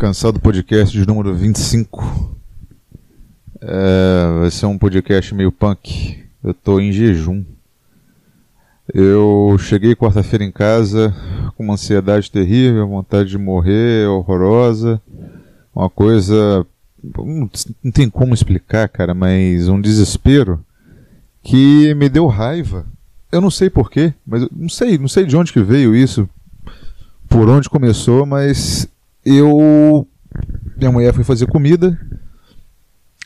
Cansado Podcast de número 25. É, vai ser um podcast meio punk. Eu tô em jejum. Eu cheguei quarta-feira em casa com uma ansiedade terrível, vontade de morrer, horrorosa. Uma coisa. Não tem como explicar, cara, mas um desespero que me deu raiva. Eu não sei porquê, mas não sei, não sei de onde que veio isso, por onde começou, mas eu. Minha mulher foi fazer comida,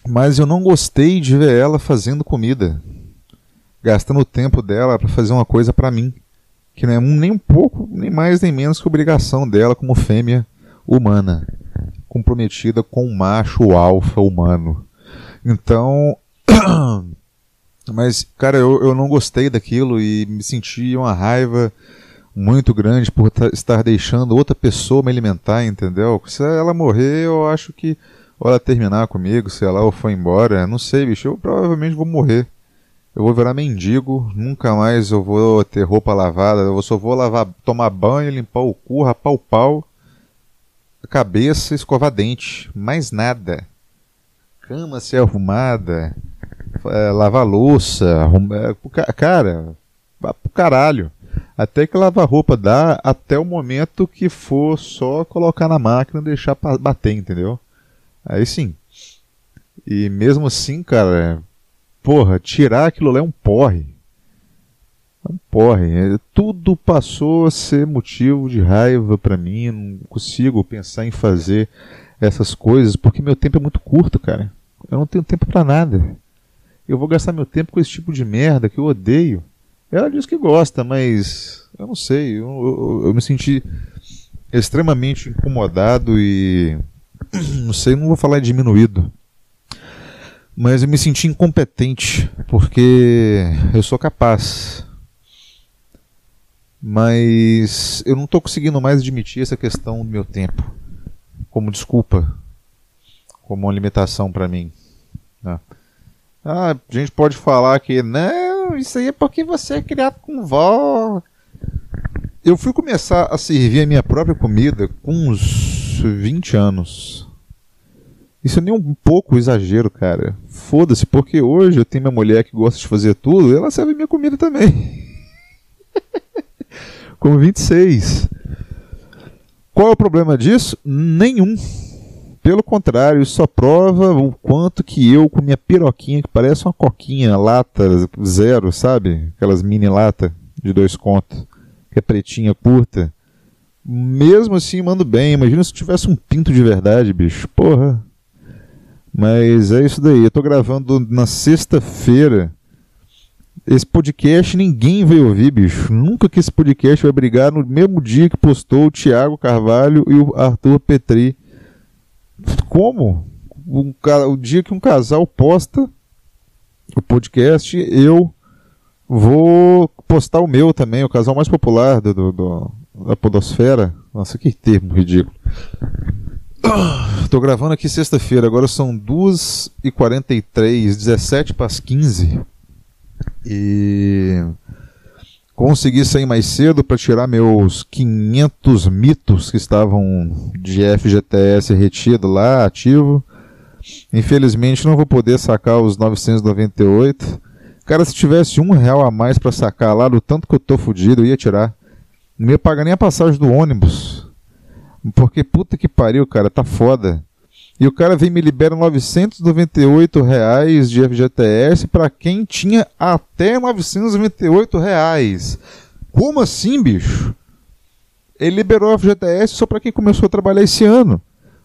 mas eu não gostei de ver ela fazendo comida, gastando o tempo dela para fazer uma coisa para mim, que não é nem um pouco, nem mais nem menos que obrigação dela como fêmea humana, comprometida com um macho alfa humano. Então. Mas, cara, eu, eu não gostei daquilo e me senti uma raiva muito grande por estar deixando outra pessoa me alimentar, entendeu? Se ela morrer, eu acho que. Ou ela terminar comigo, se ela for embora, não sei, bicho, eu provavelmente vou morrer. Eu vou virar mendigo, nunca mais eu vou ter roupa lavada, eu só vou lavar, tomar banho, limpar o cu, rapar o pau, a cabeça, escovar dente, mais nada. Cama ser arrumada, é, lavar louça, arrumar, é, cara, vá pro caralho. Até que lavar roupa dá até o momento que for só colocar na máquina e deixar bater, entendeu? Aí sim. E mesmo assim, cara, porra, tirar aquilo lá é um porre. É um porre. É, tudo passou a ser motivo de raiva para mim. Não consigo pensar em fazer essas coisas porque meu tempo é muito curto, cara. Eu não tenho tempo para nada. Eu vou gastar meu tempo com esse tipo de merda que eu odeio. Ela diz que gosta, mas eu não sei. Eu, eu, eu me senti extremamente incomodado e. Não sei, não vou falar diminuído. Mas eu me senti incompetente, porque eu sou capaz. Mas eu não estou conseguindo mais admitir essa questão do meu tempo como desculpa, como uma limitação para mim. Né? Ah, a gente pode falar que isso aí é porque você é criado com vó. Eu fui começar a servir a minha própria comida com uns 20 anos. Isso é nem um pouco exagero, cara. Foda-se, porque hoje eu tenho minha mulher que gosta de fazer tudo ela serve minha comida também. com 26. Qual é o problema disso? Nenhum. Pelo contrário, isso só prova o quanto que eu, com minha piroquinha, que parece uma coquinha, lata zero, sabe? Aquelas mini lata de dois contos, que é pretinha, curta. Mesmo assim, mando bem. Imagina se tivesse um pinto de verdade, bicho. Porra. Mas é isso daí. Eu tô gravando na sexta-feira. Esse podcast ninguém vai ouvir, bicho. Nunca que esse podcast vai brigar no mesmo dia que postou o Thiago Carvalho e o Arthur Petri como? Um, o dia que um casal posta o podcast, eu vou postar o meu também, o casal mais popular do, do, do da Podosfera. Nossa, que termo ridículo. Estou gravando aqui sexta-feira, agora são 2h43, 17 para as 15. E Consegui sair mais cedo para tirar meus 500 mitos que estavam de FGTS retido lá, ativo. Infelizmente não vou poder sacar os 998. Cara, se tivesse um real a mais para sacar lá, do tanto que eu tô fudido, eu ia tirar. Não ia pagar nem a passagem do ônibus. Porque puta que pariu, cara, tá foda. E o cara vem me libera 998 reais de FGTS para quem tinha até 998 reais. Como assim, bicho? Ele liberou a FGTS só para quem começou a trabalhar esse ano.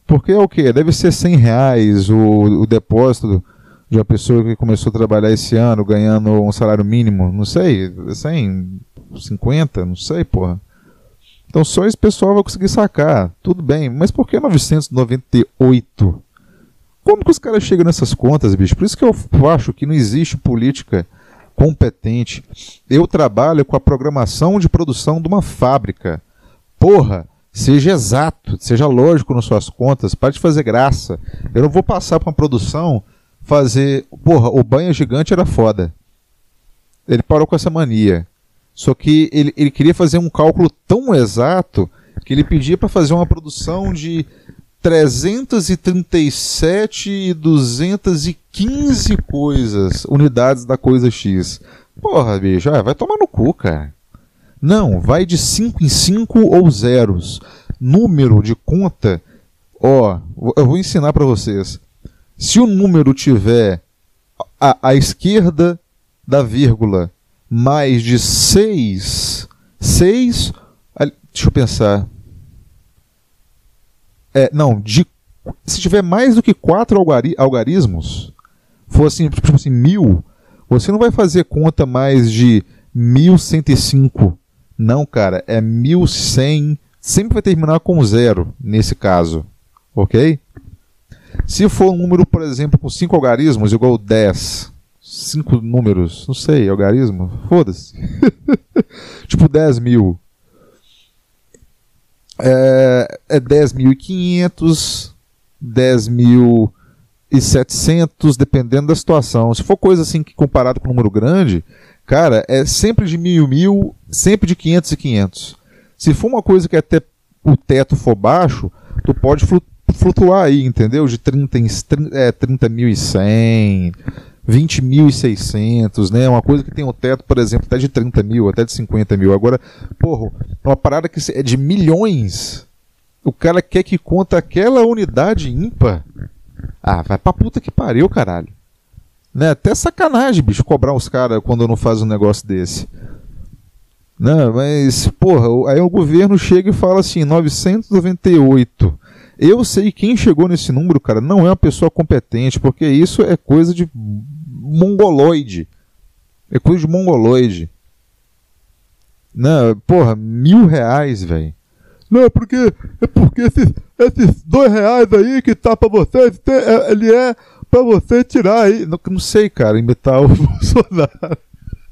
Porque é o que? Deve ser 100 reais o, o depósito de uma pessoa que começou a trabalhar esse ano ganhando um salário mínimo. Não sei, 100, 50, não sei, porra. Então só esse pessoal vai conseguir sacar. Tudo bem, mas por que 998? Como que os caras chegam nessas contas, bicho? Por isso que eu acho que não existe política competente. Eu trabalho com a programação de produção de uma fábrica. Porra, seja exato, seja lógico nas suas contas, pare de fazer graça. Eu não vou passar para uma produção fazer. Porra, o banho gigante era foda. Ele parou com essa mania. Só que ele, ele queria fazer um cálculo tão exato que ele pedia para fazer uma produção de 337 e 215 coisas, unidades da coisa X. Porra, bicho, ah, vai tomar no cu, cara. Não, vai de 5 em 5 ou zeros. Número de conta, ó, eu vou ensinar para vocês. Se o número tiver à esquerda da vírgula mais de 6, 6, deixa eu pensar. É, não, de, se tiver mais do que 4 algari, algarismos, for assim, tipo assim, mil, você não vai fazer conta mais de 1105 não, cara, é 1100. Sempre vai terminar com zero nesse caso. Ok? Se for um número, por exemplo, com 5 algarismos igual 10. 5 números, não sei, algarismo? Foda-se. tipo 10 mil. É, é 10.500, 10.700, dependendo da situação. Se for coisa assim que comparado com um número grande, Cara, é sempre de mil mil, sempre de 500 e 500. Se for uma coisa que até o teto for baixo, tu pode flutuar aí, entendeu? De 30, é, 30.100, 20.600, né? Uma coisa que tem um teto, por exemplo, até de 30 mil, até de 50 mil. Agora, porra, uma parada que é de milhões. O cara quer que conta aquela unidade ímpar. Ah, vai pra puta que pariu, caralho. Né? Até sacanagem, bicho, cobrar os caras quando não faz um negócio desse. Né? Mas, porra, aí o governo chega e fala assim, 998. Eu sei quem chegou nesse número, cara, não é uma pessoa competente, porque isso é coisa de mongoloide. É coisa de mongoloide. Né? Porra, mil reais, velho. Não, é porque, é porque esses, esses dois reais aí que tá pra vocês, é, ele é pra você tirar aí. Não, não sei, cara, imitar o Bolsonaro.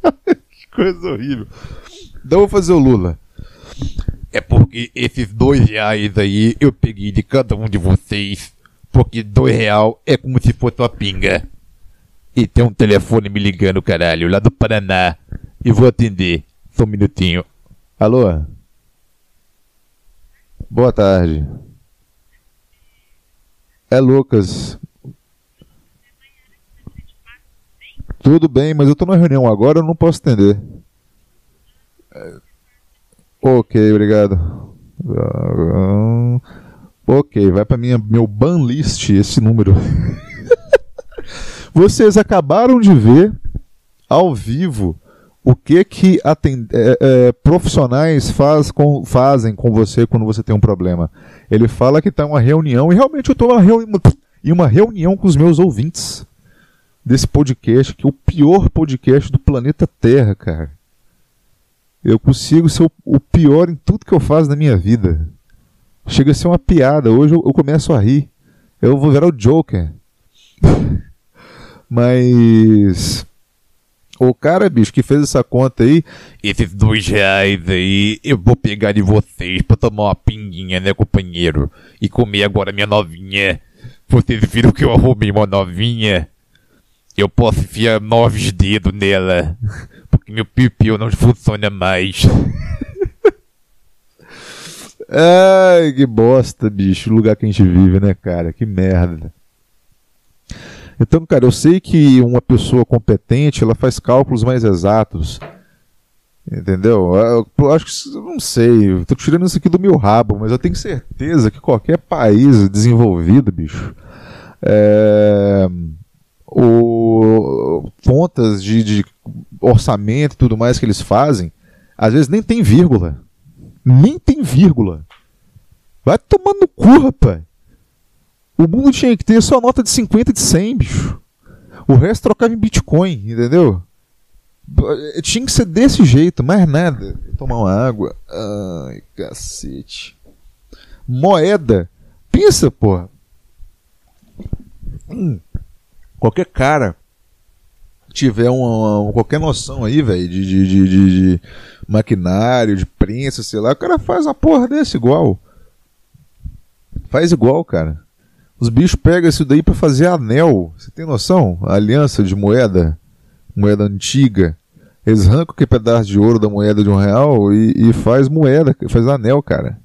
que coisa horrível. Então eu vou fazer o Lula. É porque esses dois reais aí eu peguei de cada um de vocês. Porque dois real é como se fosse uma pinga. E tem um telefone me ligando, caralho, lá do Paraná. E vou atender. Só um minutinho. Alô? Boa tarde. É Lucas. Tudo bem, mas eu estou na reunião agora, eu não posso atender. Ok, obrigado. Ok, vai para minha meu ban list esse número. Vocês acabaram de ver ao vivo o que que atend... é, é, profissionais faz com, fazem com você quando você tem um problema. Ele fala que está uma reunião e realmente eu estou em uma reunião com os meus ouvintes desse podcast, que é o pior podcast do planeta Terra, cara. Eu consigo ser o pior em tudo que eu faço na minha vida. Chega a ser uma piada. Hoje eu, começo a rir. Eu vou virar o Joker. Mas. O cara, bicho, que fez essa conta aí. Esses dois reais aí, eu vou pegar de vocês pra tomar uma pinguinha, né, companheiro? E comer agora minha novinha. Vocês viram que eu arrumei uma novinha? Eu posso enfiar nove dedos nela. Porque meu pipiu não funciona mais. Ai, que bosta, bicho. O lugar que a gente vive, né, cara? Que merda. Então, cara, eu sei que uma pessoa competente, ela faz cálculos mais exatos. Entendeu? Eu acho que, não sei, eu tô tirando isso aqui do meu rabo, mas eu tenho certeza que qualquer país desenvolvido, bicho, é, o, contas de, de orçamento e tudo mais que eles fazem, às vezes nem tem vírgula. Nem tem vírgula. Vai tomando no cu, rapaz. O mundo tinha que ter só nota de 50 e de 100, bicho. O resto trocava em Bitcoin, entendeu? Tinha que ser desse jeito, mais nada. Tomar uma água. Ai, cacete. Moeda. Pensa, porra. Hum qualquer cara tiver uma, uma qualquer noção aí, velho, de, de, de, de, maquinário, de prensa, sei lá, o cara faz a porra desse igual. Faz igual, cara. Os bichos pegam isso daí para fazer anel. Você tem noção? A aliança de moeda, moeda antiga. Eles arrancam aquele pedaço de ouro da moeda de um real e, e faz moeda, faz anel, cara.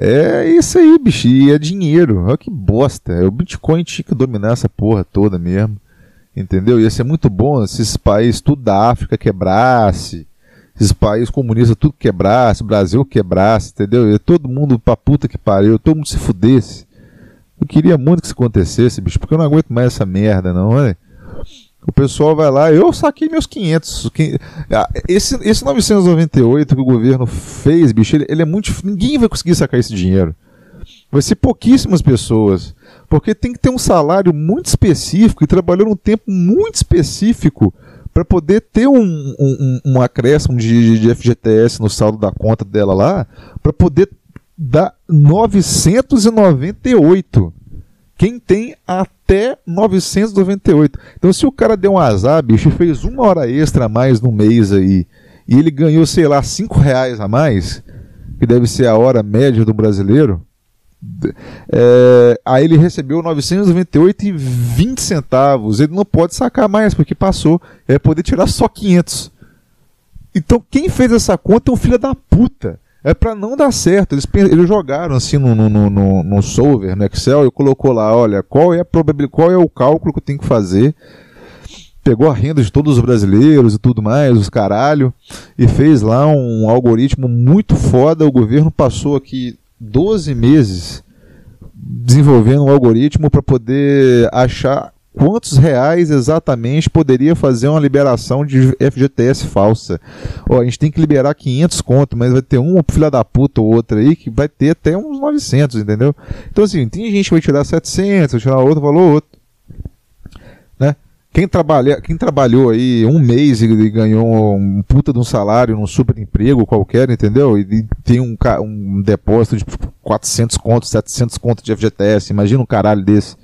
É isso aí, bicho. E é dinheiro. Olha que bosta. O Bitcoin tinha que dominar essa porra toda mesmo. Entendeu? Ia ser muito bom se esses países, tudo da África, quebrasse. Esses países comunistas, tudo quebrasse. Brasil quebrasse, entendeu? E todo mundo pra puta que pariu. Todo mundo se fudesse. Eu queria muito que isso acontecesse, bicho. Porque eu não aguento mais essa merda, não, olha. O pessoal vai lá, eu saquei meus 500. Ah, esse, esse 998 que o governo fez, bicho, ele, ele é muito. Ninguém vai conseguir sacar esse dinheiro. Vai ser pouquíssimas pessoas. Porque tem que ter um salário muito específico e trabalhar num tempo muito específico para poder ter um, um, um acréscimo de, de FGTS no saldo da conta dela lá, para poder dar 998. Quem tem até 998. Então, se o cara deu um azar, bicho, fez uma hora extra a mais no mês aí, e ele ganhou, sei lá, 5 reais a mais, que deve ser a hora média do brasileiro, é, aí ele recebeu 998,20 centavos. Ele não pode sacar mais, porque passou. Vai poder tirar só 500. Então, quem fez essa conta é um filho da puta. É para não dar certo. Eles, eles jogaram assim no, no, no, no solver, no Excel, e colocou lá: olha, qual é, a probabilidade, qual é o cálculo que eu tenho que fazer. Pegou a renda de todos os brasileiros e tudo mais, os caralho, e fez lá um algoritmo muito foda. O governo passou aqui 12 meses desenvolvendo um algoritmo para poder achar quantos reais exatamente poderia fazer uma liberação de FGTS falsa. Ó, a gente tem que liberar 500 conto, mas vai ter um filha da puta ou outra aí que vai ter até uns 900, entendeu? Então assim, tem gente que vai tirar 700, vai tirar outro valor outro. Quem, trabalha, quem trabalhou aí um mês e, e, ganhou um puta de um salário num super emprego qualquer, entendeu? E, e tem um, um depósito de 400 contos, 700 contos de FGTS, imagina um caralho desse.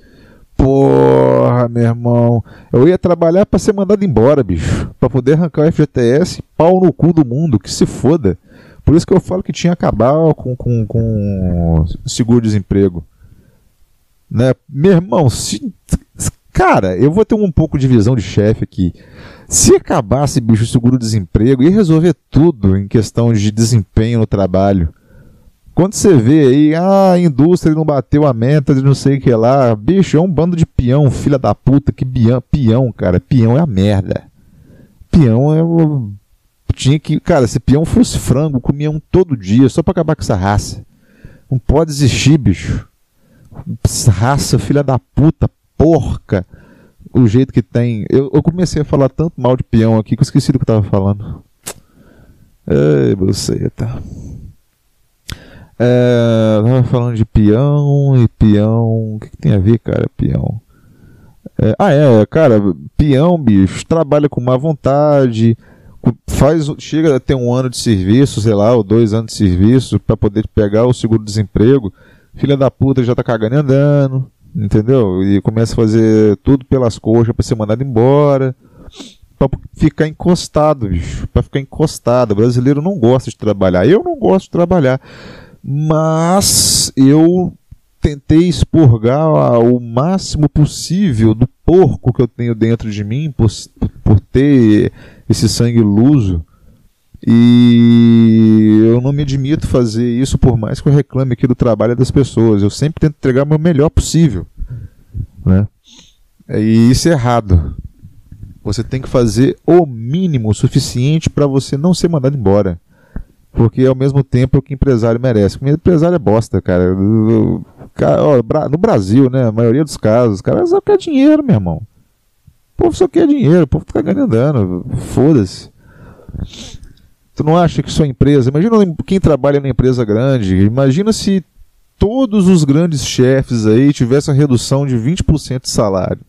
Porra, meu irmão. Eu ia trabalhar para ser mandado embora, bicho. para poder arrancar o FGTS, pau no cu do mundo, que se foda. Por isso que eu falo que tinha que acabar com, com, com seguro-desemprego. Né? Meu irmão, se, Cara, eu vou ter um pouco de visão de chefe aqui. Se acabasse, bicho, seguro-desemprego, ia resolver tudo em questão de desempenho no trabalho. Quando você vê aí, ah, a indústria não bateu a meta de não sei o que lá, bicho, é um bando de peão, filha da puta, que peão, peão, cara, peão é a merda. Peão é o... Tinha que, cara, se peão fosse frango, comia um todo dia, só pra acabar com essa raça. Não pode existir, bicho. Raça, filha da puta, porca o jeito que tem. Eu, eu, comecei a falar tanto mal de peão aqui que eu esqueci do que eu tava falando. Ei, você tá. É, tava falando de peão e peão. O que, que tem a ver, cara, peão? É, ah, é, cara, peão, bicho, trabalha com má vontade, faz, chega a ter um ano de serviço, sei lá, ou dois anos de serviço, para poder pegar o seguro-desemprego. Filha da puta já tá cagando e andando entendeu? E começa a fazer tudo pelas coxas para ser mandado embora, para ficar encostado, bicho, para ficar encostado. O brasileiro não gosta de trabalhar. Eu não gosto de trabalhar, mas eu tentei expurgar o máximo possível do porco que eu tenho dentro de mim por, por ter esse sangue luso. E eu não me admito fazer isso por mais que eu reclame aqui do trabalho das pessoas. Eu sempre tento entregar o meu melhor possível. Né? E isso é errado. Você tem que fazer o mínimo o suficiente para você não ser mandado embora. Porque ao mesmo tempo é o que empresário merece. O empresário é bosta, cara. No Brasil, né? A maioria dos casos, os caras só quer dinheiro, meu irmão. O povo só quer dinheiro, o povo tá ganhando. Foda-se. Tu não acha que sua empresa. Imagina quem trabalha na empresa grande. Imagina se todos os grandes chefes aí tivessem redução de 20% de salário.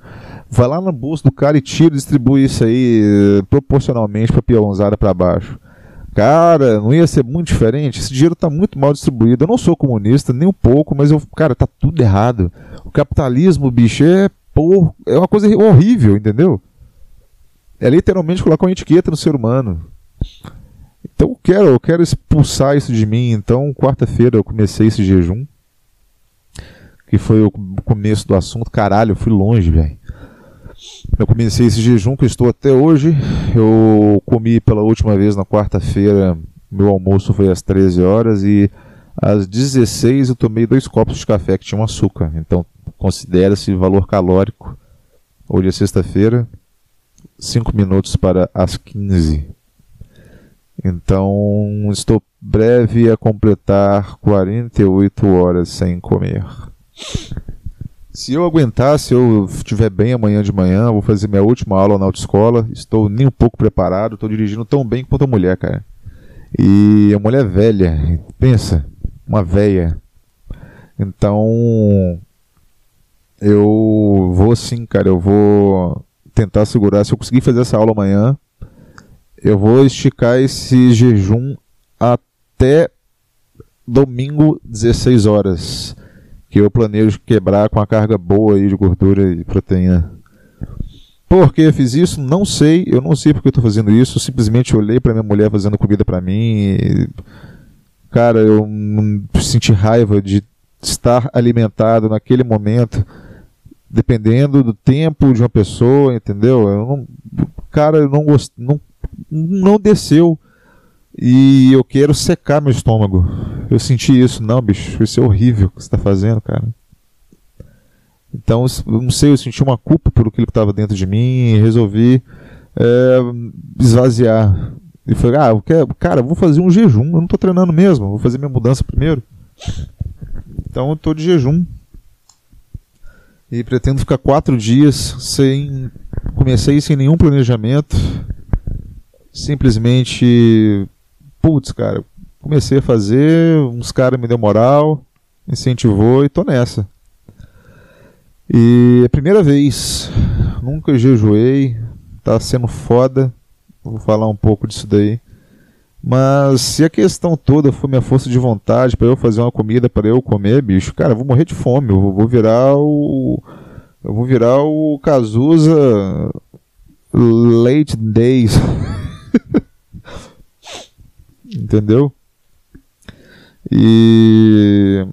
Vai lá no bolso do cara e tira e distribui isso aí eh, proporcionalmente para peãozada para baixo. Cara, não ia ser muito diferente? Esse dinheiro está muito mal distribuído. Eu não sou comunista, nem um pouco, mas eu, cara, tá tudo errado. O capitalismo, bicho, é, por, é uma coisa horrível, entendeu? É literalmente colocar uma etiqueta no ser humano. Então eu quero, eu quero expulsar isso de mim. Então, quarta-feira eu comecei esse jejum. Que foi o começo do assunto. Caralho, eu fui longe, velho. Eu comecei esse jejum que estou até hoje. Eu comi pela última vez na quarta-feira. Meu almoço foi às 13 horas e Às 16 eu tomei dois copos de café que tinham açúcar. Então considera-se valor calórico. Hoje é sexta-feira, 5 minutos para as 15. Então estou breve a completar 48 horas sem comer. Se eu aguentar, se eu estiver bem amanhã de manhã, vou fazer minha última aula na autoescola. Estou nem um pouco preparado, estou dirigindo tão bem quanto a mulher, cara. E a mulher velha, pensa, uma velha. Então, eu vou sim, cara, eu vou tentar segurar. Se eu conseguir fazer essa aula amanhã, eu vou esticar esse jejum até domingo, 16 horas que eu planejo quebrar com a carga boa aí de gordura e proteína. Por que eu fiz isso? Não sei. Eu não sei porque eu estou fazendo isso. Eu simplesmente olhei para minha mulher fazendo comida para mim. E, cara, eu senti raiva de estar alimentado naquele momento, dependendo do tempo de uma pessoa, entendeu? Eu não, cara, eu não gost, não, não desceu e eu quero secar meu estômago. Eu senti isso, não, bicho, isso é horrível que você está fazendo, cara. Então, eu não sei, eu senti uma culpa aquilo que estava dentro de mim e resolvi é, esvaziar. E falei, ah, eu quero, cara, vou fazer um jejum, eu não estou treinando mesmo, vou fazer minha mudança primeiro. Então, eu estou de jejum. E pretendo ficar quatro dias sem. Comecei sem nenhum planejamento. Simplesmente putz, cara, comecei a fazer, uns caras me deu moral, incentivou e tô nessa. E é a primeira vez, nunca jejuei, tá sendo foda, vou falar um pouco disso daí. Mas se a questão toda for minha força de vontade para eu fazer uma comida para eu comer, bicho, cara, eu vou morrer de fome, eu vou virar o eu vou virar o Cazuza Late Days. entendeu? E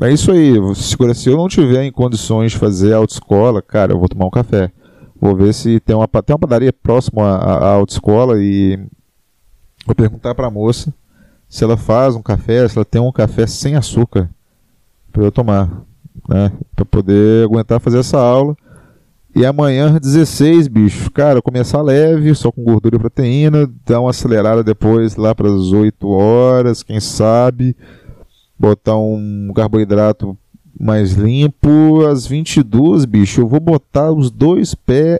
é isso aí. Se eu não tiver em condições de fazer autoescola, cara, eu vou tomar um café. Vou ver se tem uma, tem uma padaria próxima à, à autoescola e vou perguntar para a moça se ela faz um café, se ela tem um café sem açúcar para eu tomar, né? Para poder aguentar fazer essa aula e amanhã, 16, bicho, cara, começar leve, só com gordura e proteína, dar uma acelerada depois lá para as 8 horas, quem sabe, botar um carboidrato mais limpo. Às 22, bicho, eu vou botar os dois pés,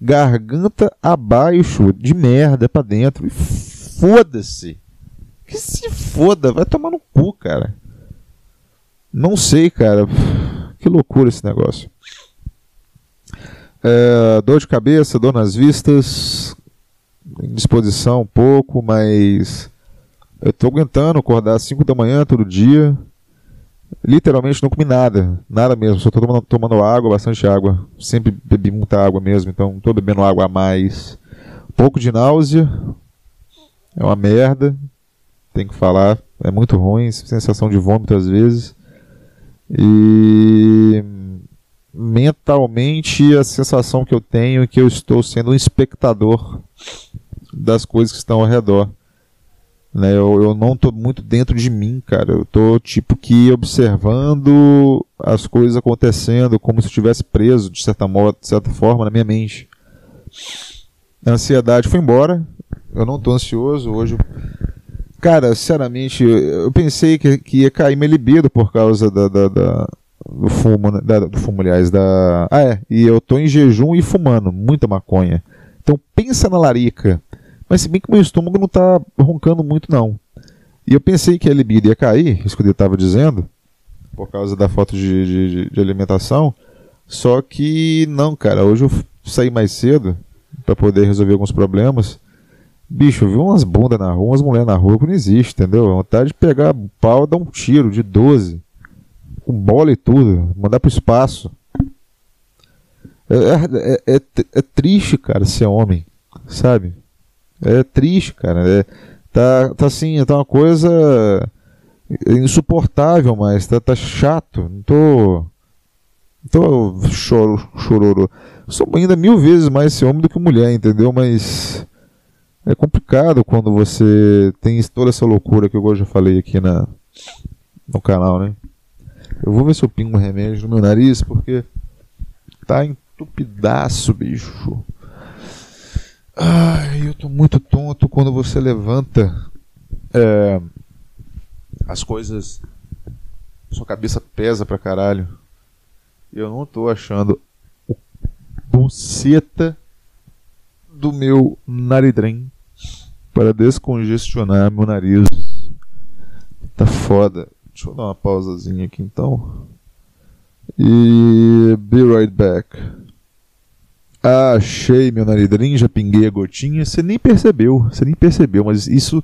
garganta abaixo, de merda para dentro. E foda-se. Que se foda, vai tomar no cu, cara. Não sei, cara. Que loucura esse negócio. É, dor de cabeça, dor nas vistas, indisposição um pouco, mas eu estou aguentando acordar às 5 da manhã todo dia. Literalmente não comi nada, nada mesmo, só estou tomando, tomando, água, bastante água. Sempre bebi muita água mesmo, então estou bebendo água a mais. Pouco de náusea, é uma merda, tem que falar, é muito ruim, sensação de vômito às vezes. E mentalmente a sensação que eu tenho é que eu estou sendo um espectador das coisas que estão ao redor. Né? Eu, eu não estou muito dentro de mim, cara. Eu estou tipo que observando as coisas acontecendo como se eu estivesse preso de certa, modo, de certa forma na minha mente. A ansiedade foi embora. Eu não estou ansioso hoje. Cara, sinceramente, eu pensei que, que ia cair minha libido por causa da, da, da fumo, né? da, do fumo, aliás, da. Ah, é, e eu tô em jejum e fumando, muita maconha. Então pensa na larica. Mas se bem que meu estômago não tá roncando muito, não. E eu pensei que a libido ia cair, isso que ele estava dizendo, por causa da falta de, de, de, alimentação. Só que não, cara, hoje eu saí mais cedo para poder resolver alguns problemas. Bicho, eu vi umas bundas na rua, umas mulheres na rua que não existe, entendeu? vontade de pegar pau e dar um tiro de 12 com bola e tudo, mandar pro espaço. É, é, é, é, triste, cara, ser homem, sabe? É triste, cara. É, tá, tá assim, tá uma coisa insuportável, mas tá, tá chato. Não tô. Não tô choro, chororo. Sou ainda mil vezes mais esse homem do que mulher, entendeu? Mas é complicado quando você tem toda essa loucura que eu já falei aqui na, no canal, né? Eu vou ver se eu pingo um remédio no meu nariz, porque tá entupidaço, bicho. Ai, eu tô muito tonto quando você levanta é, as coisas. Sua cabeça pesa pra caralho. Eu não tô achando o buceta do meu naridrem para descongestionar meu nariz. Tá foda. Deixa eu dar uma pausazinha aqui então. E be right back. Achei meu naridrim, já pinguei a gotinha. Você nem percebeu, você nem percebeu, mas isso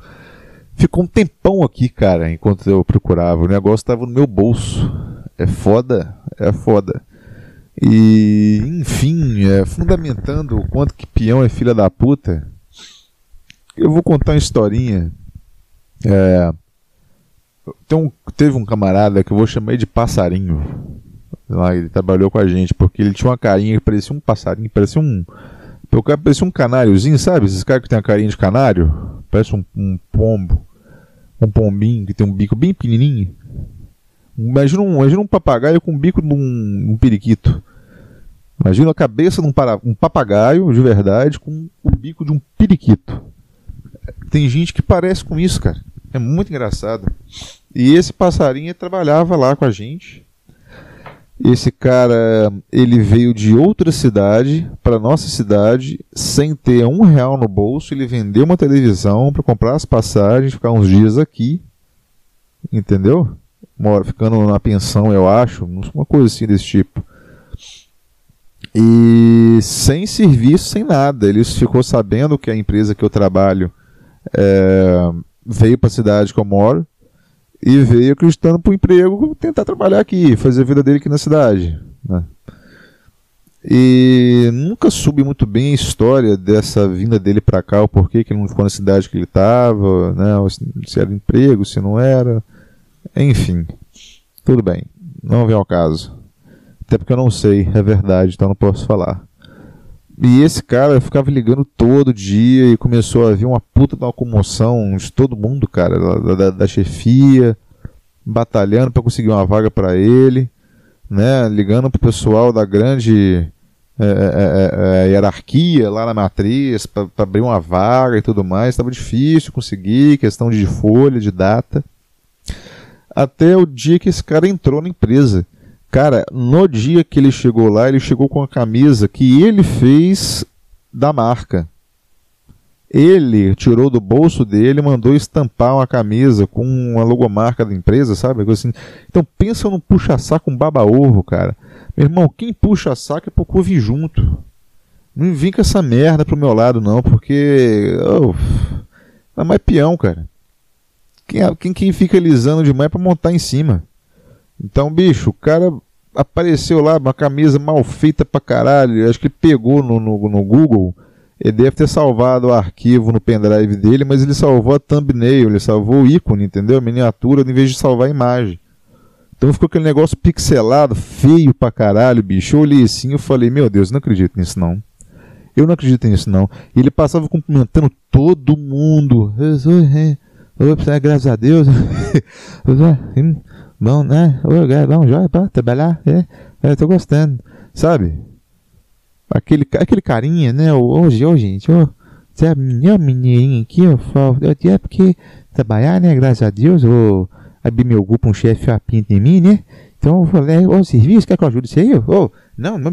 ficou um tempão aqui, cara, enquanto eu procurava. O negócio estava no meu bolso. É foda, é foda. E, enfim, é, fundamentando o quanto que peão é filha da puta, eu vou contar uma historinha. É, um, teve um camarada que eu vou chamar de passarinho. Lá, ele trabalhou com a gente, porque ele tinha uma carinha que parecia um passarinho, parecia um. Parecia um canáriozinho, sabe? Esses caras que tem a carinha de canário. Parece um, um pombo. Um pombinho que tem um bico bem pequenininho. Imagina um, imagina um papagaio com o bico de um, um periquito. Imagina a cabeça de um, para, um papagaio de verdade com o bico de um periquito. Tem gente que parece com isso, cara. É muito engraçado. E esse passarinho trabalhava lá com a gente. Esse cara, ele veio de outra cidade para nossa cidade sem ter um real no bolso. Ele vendeu uma televisão para comprar as passagens, ficar uns dias aqui, entendeu? Mora, ficando na pensão, eu acho, uma coisa assim desse tipo. E sem serviço, sem nada. Ele ficou sabendo que a empresa que eu trabalho é, veio para a cidade que eu moro e veio acreditando para o emprego, tentar trabalhar aqui, fazer a vida dele aqui na cidade. Né? E nunca soube muito bem a história dessa vinda dele para cá, o porquê que ele não ficou na cidade que ele estava, né? se era emprego, se não era. Enfim, tudo bem, não vem ao caso. Até porque eu não sei, é verdade, então não posso falar. E esse cara ficava ligando todo dia e começou a vir uma puta uma comoção de todo mundo, cara, da, da, da chefia, batalhando para conseguir uma vaga para ele, né, ligando pro pessoal da grande é, é, é, é hierarquia lá na matriz para abrir uma vaga e tudo mais. Estava difícil conseguir, questão de folha, de data. Até o dia que esse cara entrou na empresa. Cara, no dia que ele chegou lá, ele chegou com a camisa que ele fez da marca. Ele tirou do bolso dele, mandou estampar uma camisa com uma logomarca da empresa, sabe? Assim. Então pensa num puxa-saco, um baba-ovo, cara. Meu irmão, quem puxa saco é pouco vir junto. Não vem com essa merda pro meu lado, não, porque. Oh, é mais peão, cara. Quem, quem, quem fica lisando demais é pra montar em cima. Então, bicho, o cara apareceu lá uma camisa mal feita pra caralho. Acho que ele pegou no, no, no, Google. Ele deve ter salvado o arquivo no pendrive dele, mas ele salvou a thumbnail, ele salvou o ícone, entendeu? A miniatura, em vez de salvar a imagem. Então ficou aquele negócio pixelado, feio pra caralho, bicho. Eu olhei assim e falei, meu Deus, não acredito nisso não. Eu não acredito nisso não. E ele passava cumprimentando todo mundo. Graças a Deus. Bom, né? Ô, é bom, joia, pra trabalhar, é, é, eu tô gostando, sabe? Aquele, aquele carinha, né? Hoje, ô, gente, ô, sabe, meu menininho aqui, ó, eu tinha porque trabalhar, né? Graças a Deus, eu abri meu grupo, um chefe a pinta em mim, né? Então eu falei, ô, serviço, quer que eu ajude você aí? Ô, não, não,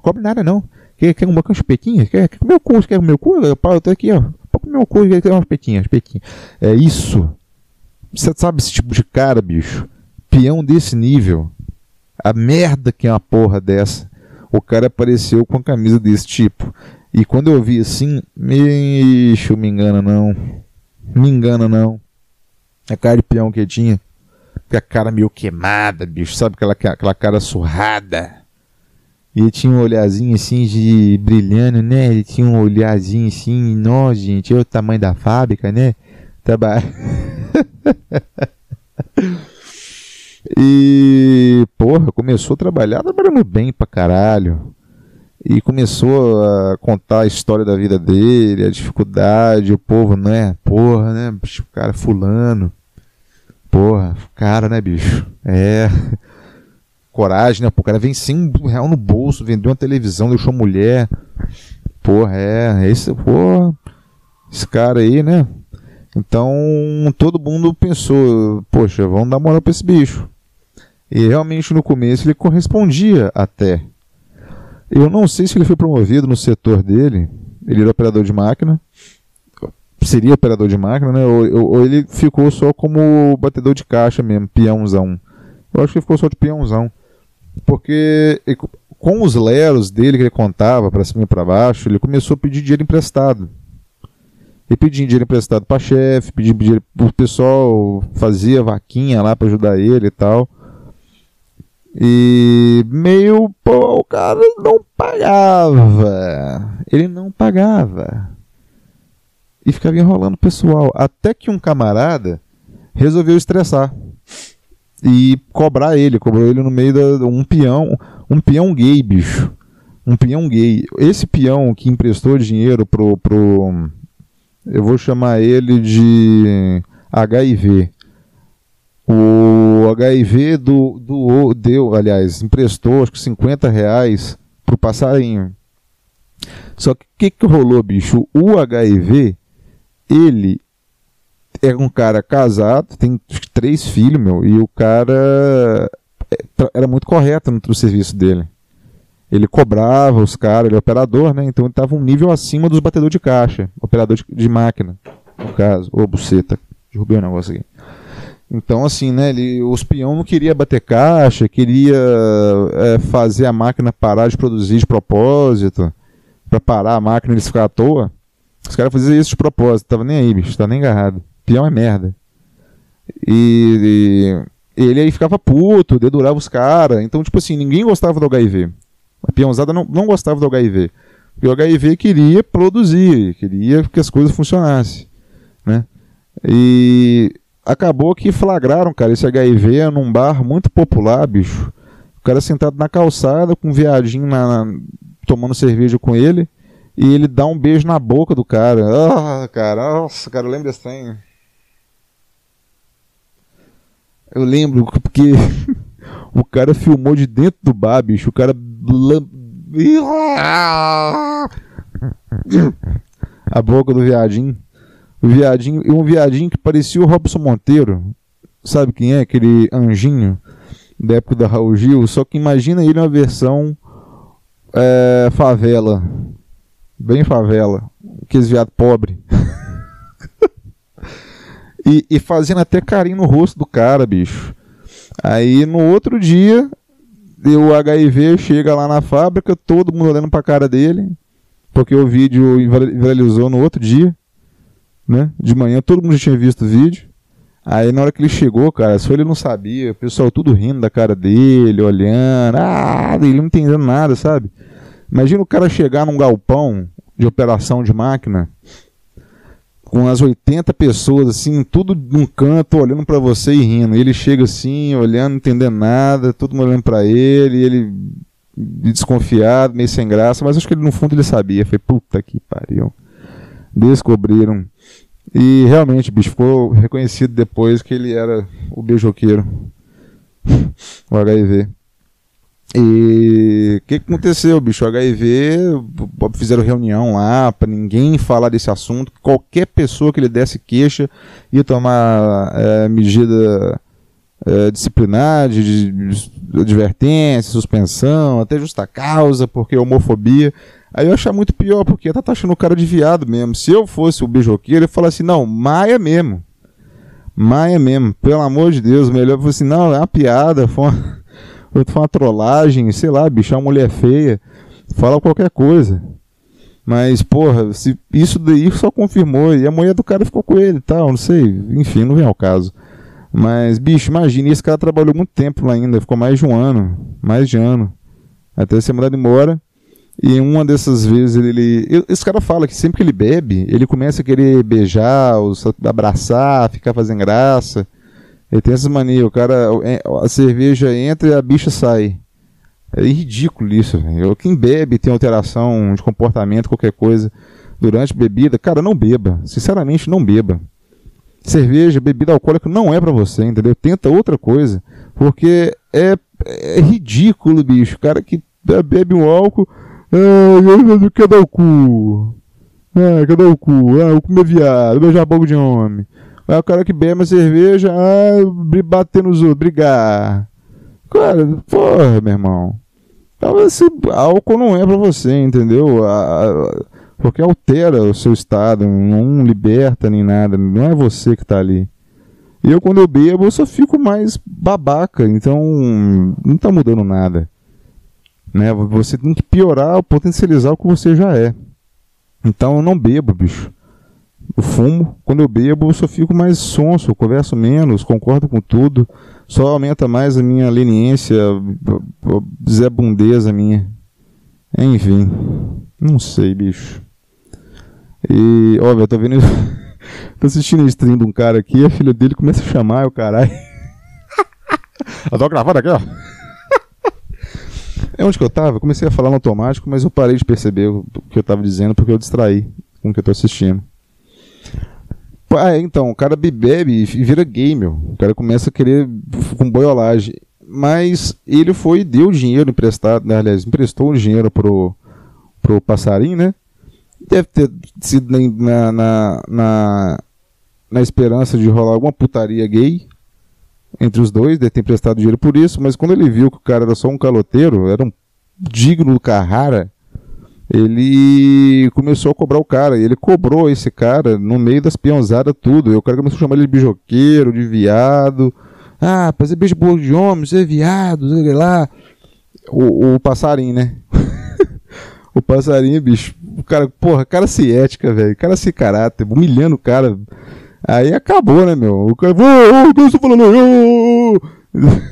cobre nada não. Quer, quer uma espetinha? Quer, quer o cu? Quer o cu? Eu tô aqui, ó. Pode comer o cu, quer uma espetinha, espetinha. É isso. Você sabe esse tipo de cara, bicho? Peão desse nível, a merda que é uma porra dessa, o cara apareceu com a camisa desse tipo. E quando eu vi assim, bicho, me engana não. Me engana não. A cara de peão que tinha. A cara meio queimada, bicho. Sabe aquela, aquela cara surrada? E tinha um olhazinho assim de brilhando, né? Ele tinha um olhazinho assim, nossa, gente, é o tamanho da fábrica, né? Trabalha. E, porra, começou a trabalhar trabalhando bem pra caralho. E começou a contar a história da vida dele, a dificuldade, o povo, né? Porra, né? O cara fulano. Porra, cara, né, bicho? É. Coragem, né? O cara vem sem um real no bolso, vendeu uma televisão, deixou mulher. Porra, é. Esse, porra, esse cara aí, né? Então, todo mundo pensou, poxa, vamos dar moral pra esse bicho. E realmente no começo ele correspondia até. Eu não sei se ele foi promovido no setor dele, ele era operador de máquina, seria operador de máquina, né? Ou, ou, ele ficou só como batedor de caixa mesmo, peãozão. Eu acho que ele ficou só de peãozão. Porque com os leros dele que ele contava para cima e para baixo, ele começou a pedir dinheiro emprestado. Ele pedia dinheiro emprestado para chefe, pedia dinheiro o pessoal, fazia vaquinha lá para ajudar ele e tal. E meio, pô, o cara não pagava. Ele não pagava e ficava enrolando o pessoal. Até que um camarada resolveu estressar e cobrar ele, cobrou ele no meio da um peão, um peão gay, bicho. Um peão gay. Esse peão que emprestou dinheiro pro, pro eu vou chamar ele de HIV. O HIV do, do deu, aliás, emprestou acho que 50 reais pro passarinho. Só que o que, que rolou, bicho? O HIV ele é um cara casado, tem três filhos, meu, e o cara é, era muito correto no, serviço dele. Ele cobrava os caras, ele é operador, né? Então ele estava um nível acima dos batedores de caixa, operador de, de máquina, no caso, ou buceta. Derrubei o um negócio aqui. Então, assim, né, ele, os peão não queria bater caixa, queria é, fazer a máquina parar de produzir de propósito, para parar a máquina e eles ficar à toa. Os caras faziam isso de propósito, tava nem aí, bicho, tá nem agarrado. Peão é merda. E, e ele aí ficava puto, dedurava os caras. Então, tipo assim, ninguém gostava do HIV. A peãozada não, não gostava do HIV. Porque o HIV queria produzir, queria que as coisas funcionassem. Né? E acabou que flagraram, cara, esse HIV num bar muito popular, bicho. O cara sentado na calçada com um viadinho na, na, tomando cerveja com ele e ele dá um beijo na boca do cara. Ah, cara, nossa, cara, eu lembro desse trem. Eu lembro porque o cara filmou de dentro do bar, bicho. O cara. A boca do viadinho. Viadinho. E um viadinho que parecia o Robson Monteiro. Sabe quem é? Aquele anjinho da época da Raul Gil. Só que imagina ele uma versão é, favela bem favela, aqueles viado pobre. e, e fazendo até carinho no rosto do cara, bicho. Aí no outro dia, o HIV chega lá na fábrica, todo mundo olhando pra cara dele, porque o vídeo viralizou no outro dia, né? De manhã todo mundo já tinha visto o vídeo. Aí na hora que ele chegou, cara, só ele não sabia, o pessoal tudo rindo da cara dele, olhando, ah, ele não entendendo nada, sabe? Imagina o cara chegar num galpão de operação de máquina com as 80 pessoas assim, tudo num canto, olhando para você e rindo. Ele chega assim, olhando, não entendendo nada, todo mundo olhando para ele, ele desconfiado, meio sem graça, mas acho que ele no fundo ele sabia. Foi puta que pariu. Descobriram. E realmente, bicho, ficou reconhecido depois que ele era o beijoqueiro. o HIV. E o que, que, aconteceu, bicho? O HIV fizeram reunião lá para ninguém falar desse assunto. Qualquer pessoa que lhe desse queixa ia tomar é, medida é, disciplinar, de, de, advertência, suspensão, até justa causa, porque homofobia. Aí eu achar muito pior, porque tá taxando o cara de viado mesmo. Se eu fosse o beijoqueiro, ele falar assim: não, Maia mesmo. Maia mesmo, pelo amor de Deus, melhor fosse assim: não, é uma piada, foi uma foi uma trollagem, sei lá, bichar uma mulher feia, fala qualquer coisa. Mas, porra, se isso daí só confirmou, e a mulher do cara ficou com ele e tal, não sei, enfim, não vem ao caso. Mas, bicho, imagine, esse cara trabalhou muito tempo lá ainda, ficou mais de um ano, mais de ano, até ser mandado embora. E uma dessas vezes ele, ele. Esse cara fala que sempre que ele bebe, ele começa a querer beijar, abraçar, ficar fazendo graça. Ele tem essas manias, o cara, é, a cerveja entra e a bicha sai. É ridículo isso, velho. Quem bebe tem alteração de comportamento, qualquer coisa, durante bebida, cara, não beba. Sinceramente, não beba. cerveja, bebida alcoólica não é para você, entendeu? Tenta outra coisa, porque é, é ridículo, bicho. O cara que bebe um álcool, ah, quer dar o cu? Ah, quer dar o cu? Ah, o cu é viado, beijar boca de homem. Aí o cara que bebe uma cerveja, ah, bater nos outros, brigar. Cara, porra, meu irmão. Então, esse álcool não é pra você, entendeu? A, a, porque altera o seu estado, não liberta nem nada, não é você que tá ali. E eu, quando eu bebo, eu só fico mais babaca, então não tá mudando nada. Né? Você tem que piorar, potencializar o que você já é. Então eu não bebo, bicho. Eu fumo, quando eu bebo, eu só fico mais sonso, converso menos, concordo com tudo, só aumenta mais a minha leniência, zé bundeza minha. Enfim, não sei, bicho. E, ó, eu tô vendo. tô assistindo a stream de um cara aqui, a filha dele começa a chamar, o caralho. eu tô gravando aqui, ó. É onde que eu tava? Eu comecei a falar no automático, mas eu parei de perceber o que eu tava dizendo porque eu distraí com o que eu tô assistindo. Ah, então, o cara bebe e vira gamer. O cara começa a querer com boiolagem. Mas ele foi deu dinheiro emprestado, né, aliás, emprestou o dinheiro pro, pro passarinho, né? Deve ter sido na, na, na, na esperança de rolar alguma putaria gay entre os dois, deve ter emprestado dinheiro por isso, mas quando ele viu que o cara era só um caloteiro, era um digno do Carrara, ele começou a cobrar o cara. E ele cobrou esse cara no meio das peãozadas tudo. E o cara começou a chamar ele de bijoqueiro, de viado. Ah, fazer beijo de homem, é viado, sei lá. O, o passarinho, né? o passarinho, bicho. O cara, porra, cara se ética, velho. Cara se caráter, humilhando o cara. Aí acabou, né, meu? O cara, ô, eu tô falando, ô,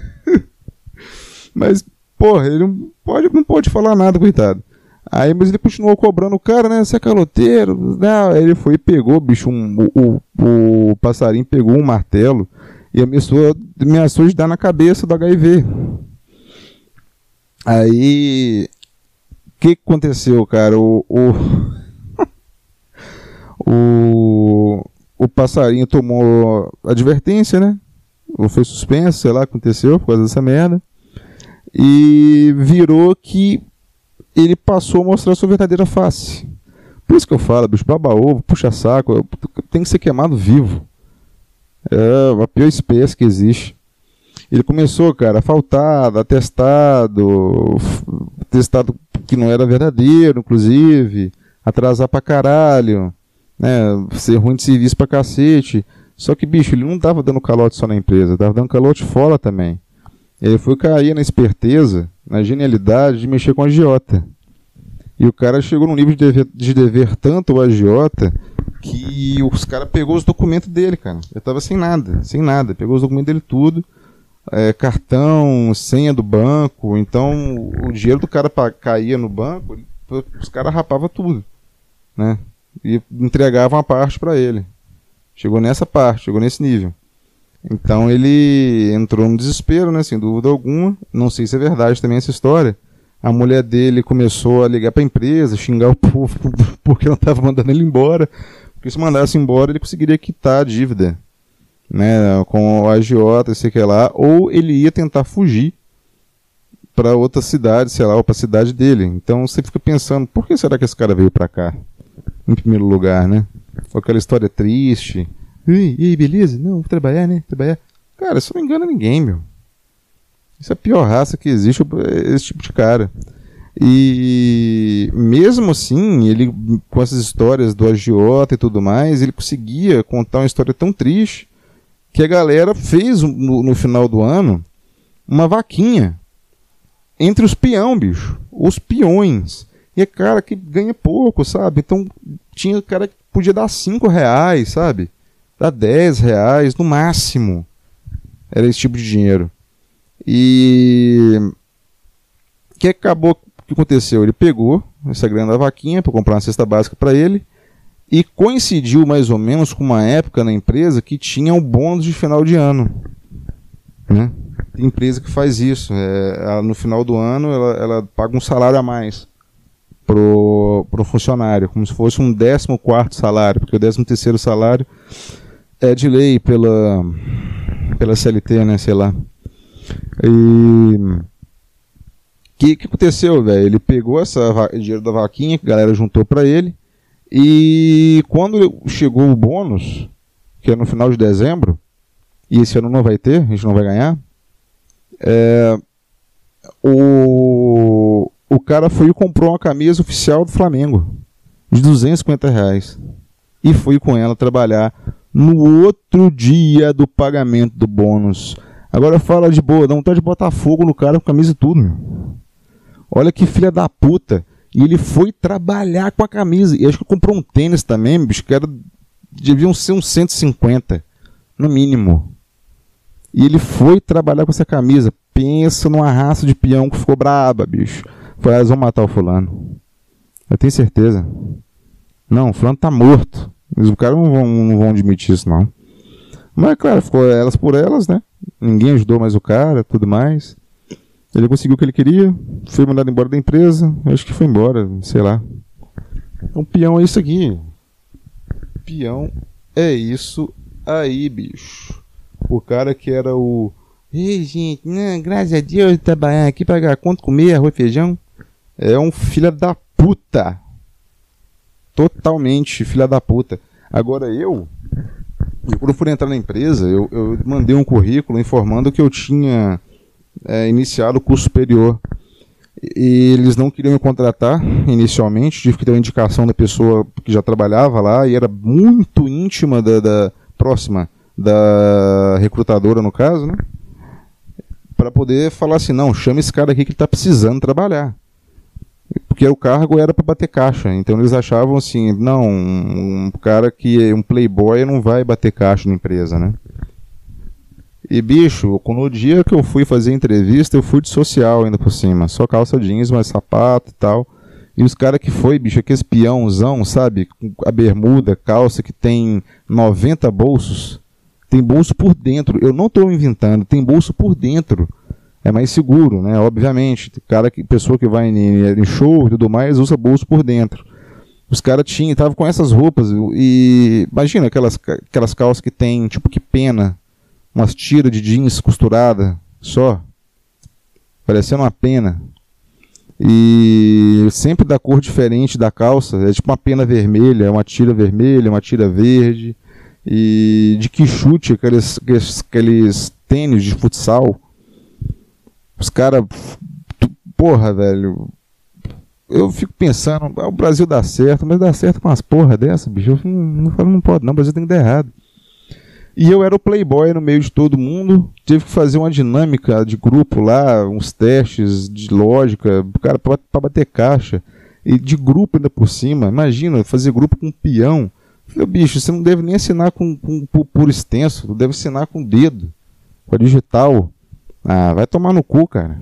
Mas, porra, ele não pode, não pode falar nada, coitado. Aí, mas ele continuou cobrando o cara, né? Você é caloteiro. Né? Aí ele foi e pegou, bicho, um, o, o, o passarinho pegou um martelo e ameaçou, ameaçou de dar na cabeça do HIV. Aí que aconteceu, cara? O, o, o, o passarinho tomou advertência, né? Ou foi suspenso, sei lá aconteceu por causa dessa merda. E virou que ele passou a mostrar sua verdadeira face. Por isso que eu falo, bicho, baba ovo, puxa saco, tem que ser queimado vivo. É a pior espécie que existe. Ele começou, cara, a faltar, atestado, testado que não era verdadeiro, inclusive, atrasar pra caralho, né, ser ruim de serviço pra cacete. Só que, bicho, ele não tava dando calote só na empresa, tava dando calote fora também. Ele foi cair na esperteza, na genialidade de mexer com a agiota. E o cara chegou num nível de dever, de dever tanto o agiota que os caras pegou os documentos dele, cara. Eu tava sem nada, sem nada. Pegou os documentos dele tudo é, cartão, senha do banco. Então o dinheiro do cara caía no banco, os caras rapavam tudo, né? E entregavam a parte para ele. Chegou nessa parte, chegou nesse nível. Então ele entrou no desespero, né? Sem dúvida alguma. Não sei se é verdade também essa história. A mulher dele começou a ligar para a empresa, xingar o povo porque não estava mandando ele embora. Porque se mandasse embora, ele conseguiria quitar a dívida né, com o agiota, sei que lá, ou ele ia tentar fugir para outra cidade, sei lá, ou para a cidade dele. Então você fica pensando, por que será que esse cara veio para cá? Em primeiro lugar, né? Com aquela história triste. E aí, beleza? Não, vou trabalhar, né? Trabalhar. Cara, isso não engana ninguém, meu. Isso é a pior raça que existe, esse tipo de cara. E mesmo assim, ele com essas histórias do agiota e tudo mais, ele conseguia contar uma história tão triste que a galera fez no, no final do ano uma vaquinha entre os peão, bicho. Os peões. E é cara que ganha pouco, sabe? Então tinha cara que podia dar 5 reais, sabe? Dar 10 reais no máximo. Era esse tipo de dinheiro. E o que acabou que aconteceu? Ele pegou essa grana da vaquinha para comprar uma cesta básica para ele e coincidiu mais ou menos com uma época na empresa que tinha o bônus de final de ano. Né? Tem empresa que faz isso. É, ela, no final do ano ela, ela, paga um salário a mais pro, funcionário, como se fosse um 14 salário, porque o 13 terceiro salário É de lei pela, pela CLT, né? Sei lá. E. O que, que aconteceu, velho? Ele pegou essa dinheiro da vaquinha que a galera juntou pra ele. E quando chegou o bônus, que é no final de dezembro, e esse ano não vai ter, a gente não vai ganhar, é, o, o cara foi e comprou uma camisa oficial do Flamengo, de 250 reais. E foi com ela trabalhar no outro dia do pagamento do bônus. Agora fala de boa, dá vontade de botar fogo no cara com camisa e tudo, meu. Olha que filha da puta. E ele foi trabalhar com a camisa. E acho que comprou um tênis também, bicho, que era, deviam ser uns 150, no mínimo. E ele foi trabalhar com essa camisa. Pensa numa raça de peão que ficou braba, bicho. Foi, elas vão matar o fulano. Eu tenho certeza. Não, o fulano tá morto. Os caras não vão, não vão admitir isso, não. Mas, claro, ficou elas por elas, né? Ninguém ajudou mais o cara, tudo mais. Ele conseguiu o que ele queria, foi mandado embora da empresa, acho que foi embora, sei lá. Então, peão é isso aqui. Peão é isso aí, bicho. O cara que era o. Ei, gente, né, graças a Deus, trabalhar aqui, pagar conta, comer arroz e feijão. É um filho da puta. Totalmente filha da puta. Agora eu, eu quando fui entrar na empresa, eu, eu mandei um currículo informando que eu tinha é, iniciado o curso superior. E eles não queriam me contratar inicialmente, tive que ter uma indicação da pessoa que já trabalhava lá e era muito íntima da, da próxima da recrutadora no caso, né? Para poder falar assim, não, chama esse cara aqui que está precisando trabalhar. Porque o cargo era para bater caixa, então eles achavam assim, não, um, cara que é um playboy não vai bater caixa na empresa, né? E bicho, no dia que eu fui fazer entrevista, eu fui de social ainda por cima. Só calça jeans, mas sapato e tal. E os caras que foi, bicho, aquele espiãozão, sabe? A bermuda, calça que tem 90 bolsos. Tem bolso por dentro. Eu não estou inventando, tem bolso por dentro. É mais seguro, né? Obviamente. Cara que, pessoa que vai em, em show e tudo mais usa bolso por dentro. Os caras tinham, estavam com essas roupas. E imagina aquelas, aquelas calças que tem tipo que pena umas tiras de jeans costurada só, parecendo uma pena. E sempre da cor diferente da calça, é tipo uma pena vermelha, uma tira vermelha, uma tira verde. E de que chute aqueles, aqueles, aqueles tênis de futsal. Os caras. Porra, velho. Eu fico pensando, ah, o Brasil dá certo, mas dá certo com umas porra dessa, bicho. Eu não, falo, não pode, não, o Brasil tem que dar errado. E eu era o playboy no meio de todo mundo. Tive que fazer uma dinâmica de grupo lá, uns testes de lógica, cara, para bater caixa. E de grupo ainda por cima. Imagina, fazer grupo com um peão. Falei, bicho, você não deve nem assinar com, com, por, por extenso, deve assinar com o dedo, com a digital. Ah, vai tomar no cu, cara.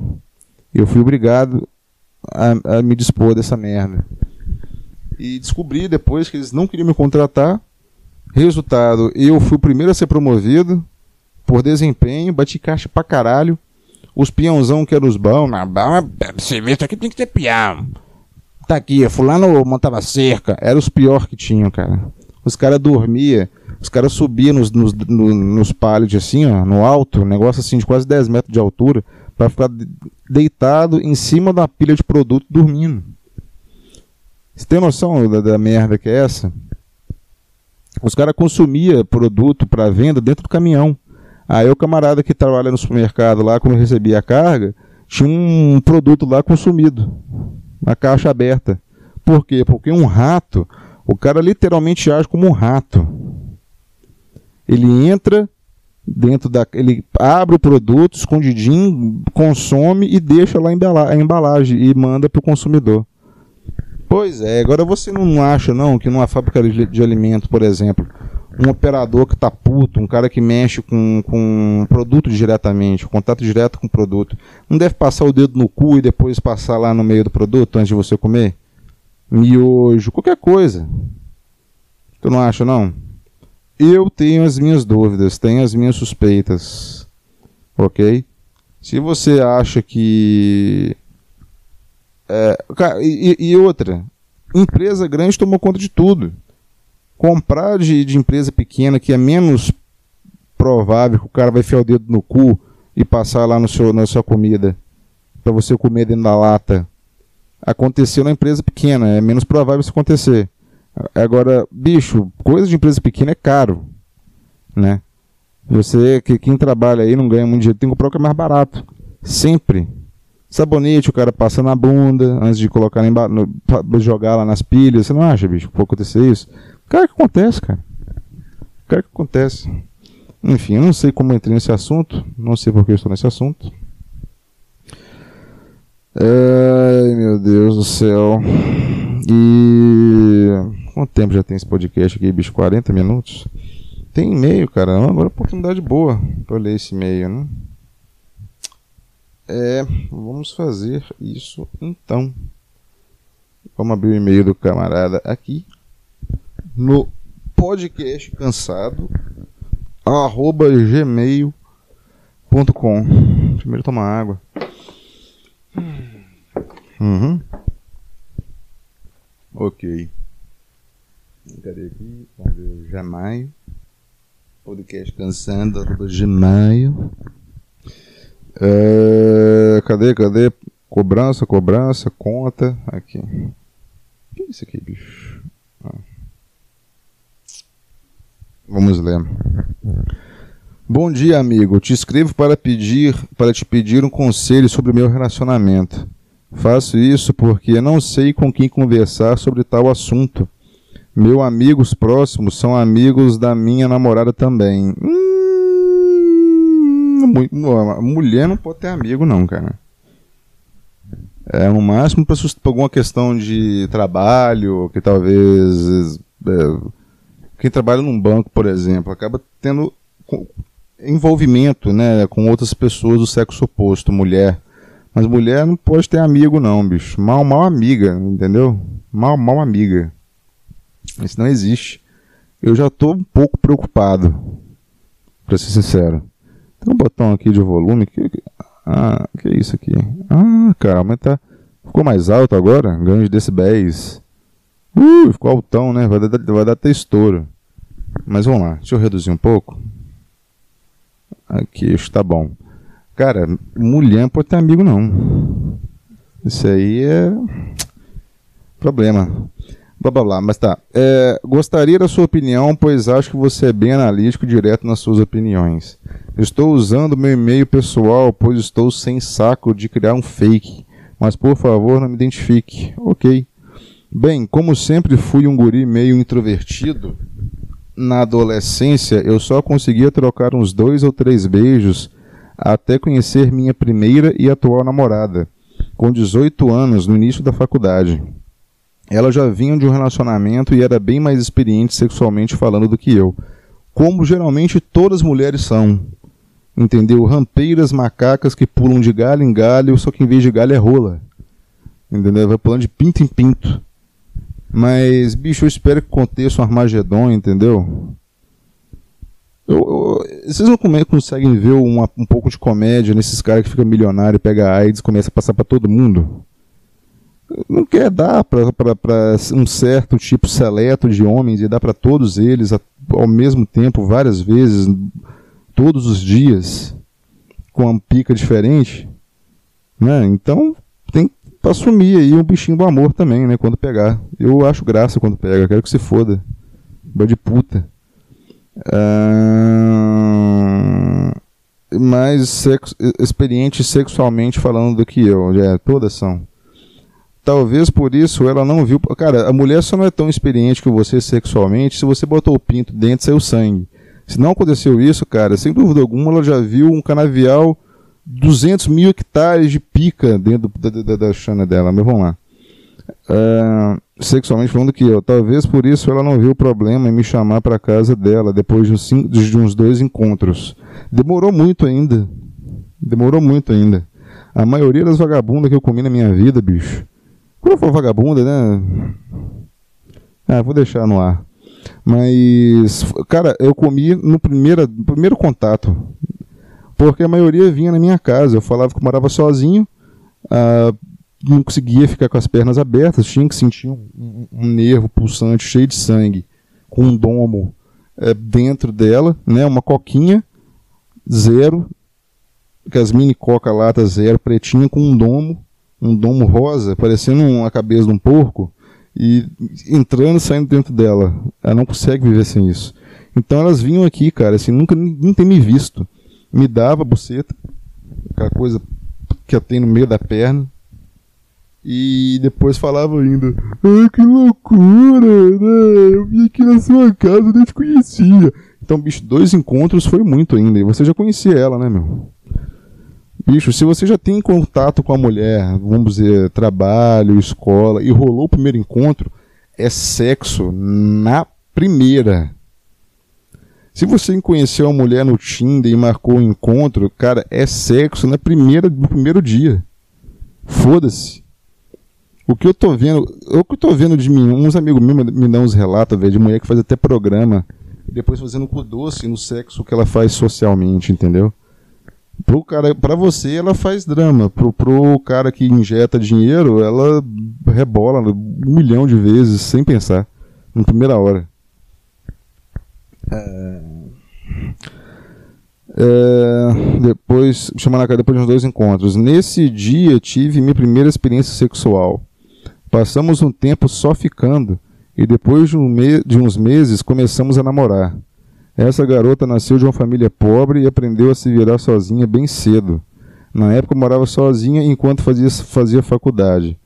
Eu fui obrigado a, a me dispor dessa merda. E descobri depois que eles não queriam me contratar. Resultado, eu fui o primeiro a ser promovido por desempenho, bati caixa pra caralho. Os peãozão que eram os bons, na serviço aqui tem que ter peão. Tá aqui, fulano montava cerca, era os pior que tinham, cara. Os caras dormia, os caras subiam nos, nos, nos, pallets assim, ó, no alto, um negócio assim de quase 10 metros de altura, para ficar deitado em cima da pilha de produto dormindo. Você tem noção da, da merda que é essa? Os caras consumiam produto para venda dentro do caminhão. Aí o camarada que trabalha no supermercado lá, quando recebia a carga, tinha um produto lá consumido, na caixa aberta. Por quê? Porque um rato, o cara literalmente age como um rato. Ele entra dentro da. Ele abre o produto, escondidinho, consome e deixa lá a embalagem e manda para o consumidor. Pois é, agora você não acha não que numa fábrica de, alimento, por exemplo, um operador que tá puto, um cara que mexe com, com produto diretamente, contato direto com o produto, não deve passar o dedo no cu e depois passar lá no meio do produto antes de você comer? Miojo, qualquer coisa. Tu não acha não? Eu tenho as minhas dúvidas, tenho as minhas suspeitas. Ok? Se você acha que é, e, e, outra, empresa grande tomou conta de tudo. Comprar de, de empresa pequena que é menos provável que o cara vai enfiar o dedo no cu e passar lá no seu, na sua comida para você comer dentro da lata. Aconteceu na empresa pequena, é menos provável isso acontecer. Agora, bicho, coisa de empresa pequena é caro, né? Você, que quem trabalha aí não ganha muito dinheiro, tem que comprar o que é mais barato. Sempre. Sabonete, o cara passa na bunda antes de colocar no, jogar lá nas pilhas. Você não acha, bicho, que pode acontecer isso? Cara, que acontece, cara. Cara, que acontece. Enfim, eu não sei como entrei nesse assunto. Não sei por que eu estou nesse assunto. Ai, meu Deus do céu. E. Quanto tempo já tem esse podcast aqui, bicho? 40 minutos? Tem e-mail, cara. Agora é oportunidade boa para ler esse e-mail, né? É, vamos fazer isso então. Vamos abrir o e-mail do camarada aqui no podcast cansado arroba gmail.com Primeiro tomar água. Uhum. Ok. Cadê aqui? Vamos ver o Gmail. Podcast cansando, arroba Gmail. É, cadê, cadê? Cobrança, cobrança, conta. Aqui. O que é isso aqui, bicho? Ah. Vamos ler. Bom dia, amigo. Te escrevo para pedir, para te pedir um conselho sobre o meu relacionamento. Faço isso porque não sei com quem conversar sobre tal assunto. Meus amigos próximos são amigos da minha namorada também. Hum, mulher não pode ter amigo, não, cara. É no máximo para alguma questão de trabalho, que talvez. É, quem trabalha num banco, por exemplo, acaba tendo envolvimento né, com outras pessoas do sexo oposto, mulher. Mas mulher não pode ter amigo, não, bicho. Mal, mal amiga, entendeu? Mal, mal amiga. Isso não existe. Eu já estou um pouco preocupado, para ser sincero. Tem um botão aqui de volume. Que, ah, que é isso aqui? Ah, calma, tá. Ficou mais alto agora? Ganho de decibéis. Uh, ficou altão, né? Vai dar, vai dar até estouro. Mas vamos lá, deixa eu reduzir um pouco. Aqui está bom. Cara, mulher pode ter amigo não. Isso aí é problema. Blá blá blá, mas tá. É, gostaria da sua opinião, pois acho que você é bem analítico direto nas suas opiniões. Estou usando meu e-mail pessoal, pois estou sem saco de criar um fake. Mas por favor, não me identifique. Ok. Bem, como sempre fui um guri meio introvertido, na adolescência eu só conseguia trocar uns dois ou três beijos até conhecer minha primeira e atual namorada, com 18 anos, no início da faculdade. Ela já vinha de um relacionamento e era bem mais experiente sexualmente falando do que eu, como geralmente todas as mulheres são. Entendeu? Rampeiras macacas que pulam de galho em galho, só que em vez de galho é rola. Entendeu? Vai pulando de pinto em pinto. Mas, bicho, eu espero que aconteça um Armagedon, entendeu? Eu, eu, vocês não conseguem ver uma, um pouco de comédia nesses caras que fica milionário, pega AIDS começa a passar para todo mundo? Não quer dar para um certo tipo seleto de homens e dar para todos eles ao mesmo tempo, várias vezes, todos os dias, com uma pica diferente? Né? Então, tem pra assumir aí um bichinho do amor também, né? Quando pegar. Eu acho graça quando pega, quero que se foda. De puta. Ah, mais sexo, experiente sexualmente falando do que eu. É, todas são. Talvez por isso ela não viu. Cara, a mulher só não é tão experiente que você sexualmente se você botou o pinto dentro saiu sangue. Se não aconteceu isso, cara, sem dúvida alguma ela já viu um canavial 200 mil hectares de pica dentro da, da, da chana dela, mas vamos lá. Uh, sexualmente falando que eu, talvez por isso ela não viu o problema em me chamar para casa dela depois de uns, cinco, de uns dois encontros. Demorou muito ainda. Demorou muito ainda. A maioria das vagabundas que eu comi na minha vida, bicho. Quando for vagabunda, né? Ah, vou deixar no ar. Mas, cara, eu comi no primeiro, no primeiro contato. Porque a maioria vinha na minha casa. Eu falava que eu morava sozinho, ah, não conseguia ficar com as pernas abertas, tinha que sentir um, um, um, nervo pulsante cheio de sangue com um domo é, dentro dela, né? Uma coquinha zero, com as mini coca lata zero, pretinha com um domo, um domo rosa, parecendo a cabeça de um porco, e entrando e saindo dentro dela. Ela não consegue viver sem isso. Então elas vinham aqui, cara, assim, nunca nem ter me visto. Me dava a buceta, aquela coisa que eu tenho no meio da perna, e depois falava ainda, ai que loucura, né? Eu vim aqui na sua casa, nem te conhecia. Então, bicho, dois encontros foi muito ainda. E você já conhecia ela, né, meu? Bicho, se você já tem contato com a mulher, vamos dizer, trabalho, escola, e rolou o primeiro encontro, é sexo na primeira. Se você conheceu a mulher no Tinder e marcou o um encontro, cara, é sexo na primeira, no primeiro dia. Foda-se. O que eu tô vendo, o que eu tô vendo de mim, uns amigos meus me dão uns relatos, velho, de mulher que faz até programa, e depois fazendo com doce no sexo que ela faz socialmente, entendeu? Pro cara, pra você ela faz drama, pro, pro cara que injeta dinheiro, ela rebola um milhão de vezes sem pensar, na primeira hora. É... É, depois, chamando a depois de uns dois encontros. Nesse dia tive minha primeira experiência sexual. Passamos um tempo só ficando e depois de, um de uns meses começamos a namorar. Essa garota nasceu de uma família pobre e aprendeu a se virar sozinha bem cedo. Na época morava sozinha enquanto fazia, fazia faculdade.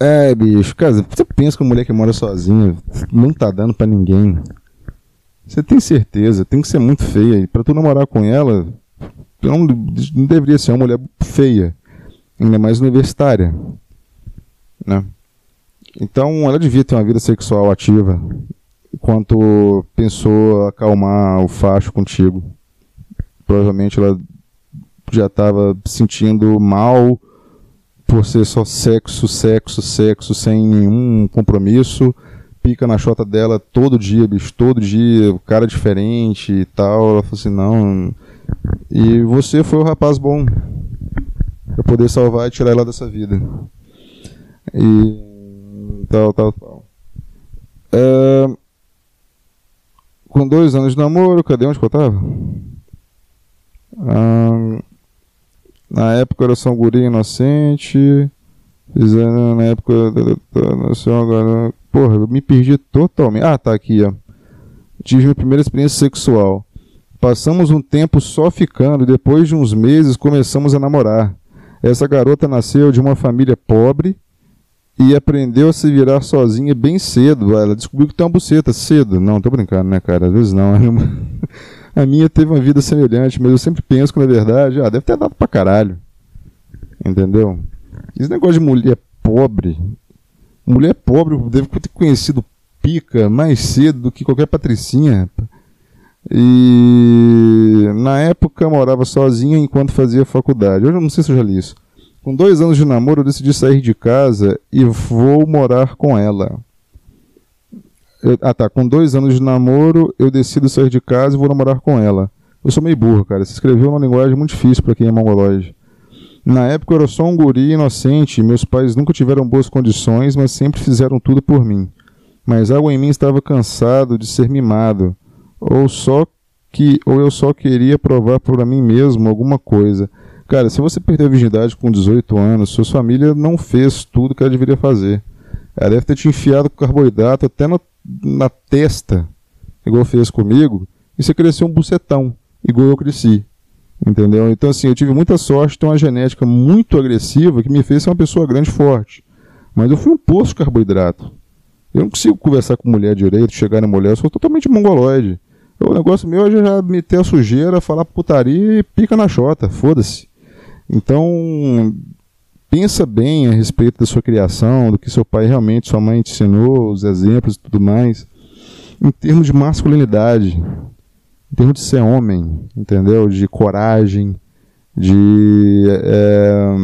É, bicho, cara, você pensa que uma mulher que mora sozinha não tá dando para ninguém. Você tem certeza, tem que ser muito feia. Pra tu namorar com ela, não, não deveria ser uma mulher feia. Ainda mais universitária. Né? Então ela devia ter uma vida sexual ativa enquanto pensou acalmar o facho contigo. Provavelmente ela já estava sentindo mal por ser só sexo, sexo, sexo, sem nenhum compromisso. Pica na chota dela todo dia, bicho, todo dia, o cara diferente e tal. Ela falou assim: não. E você foi o rapaz bom para poder salvar e tirar ela dessa vida e tal, tal, tal. É, com dois anos de namoro, cadê onde que eu tava? Ah, na época era só um guri inocente. Fizeram na época. Agora. Porra, eu me perdi totalmente. Ah, tá aqui, ó. Tive minha primeira experiência sexual. Passamos um tempo só ficando e depois de uns meses começamos a namorar. Essa garota nasceu de uma família pobre e aprendeu a se virar sozinha bem cedo. Ela descobriu que tem uma buceta cedo. Não, tô brincando, né, cara? Às vezes não. A minha teve uma vida semelhante, mas eu sempre penso que, na verdade, ah, deve ter dado pra caralho. Entendeu? Esse negócio de mulher pobre. Mulher pobre deve ter conhecido pica mais cedo do que qualquer patricinha. E na época morava sozinha enquanto fazia faculdade. Hoje eu não sei se eu já li isso. Com dois anos de namoro, eu decidi sair de casa e vou morar com ela. Eu, ah tá, com dois anos de namoro, eu decido sair de casa e vou namorar com ela. Eu sou meio burro, cara. Se escreveu uma linguagem muito difícil para quem é mongolóide. Na época eu era só um guri inocente, meus pais nunca tiveram boas condições, mas sempre fizeram tudo por mim. Mas algo em mim estava cansado de ser mimado, ou só que ou eu só queria provar para mim mesmo alguma coisa. Cara, se você perdeu a virgindade com 18 anos, sua família não fez tudo que ela deveria fazer. Ela deve ter te enfiado com carboidrato até na testa, igual fez comigo, e você cresceu um bucetão, igual eu cresci. Entendeu? Então, assim, eu tive muita sorte de ter uma genética muito agressiva que me fez ser uma pessoa grande e forte. Mas eu fui um poço de carboidrato. Eu não consigo conversar com mulher direito, chegar na mulher, eu sou totalmente mongoloide. O negócio meu é já meter a sujeira, falar putaria e pica na chota, foda-se. Então, pensa bem a respeito da sua criação, do que seu pai realmente, sua mãe te ensinou, os exemplos e tudo mais, em termos de masculinidade, em termos de ser homem, entendeu? De coragem, de é,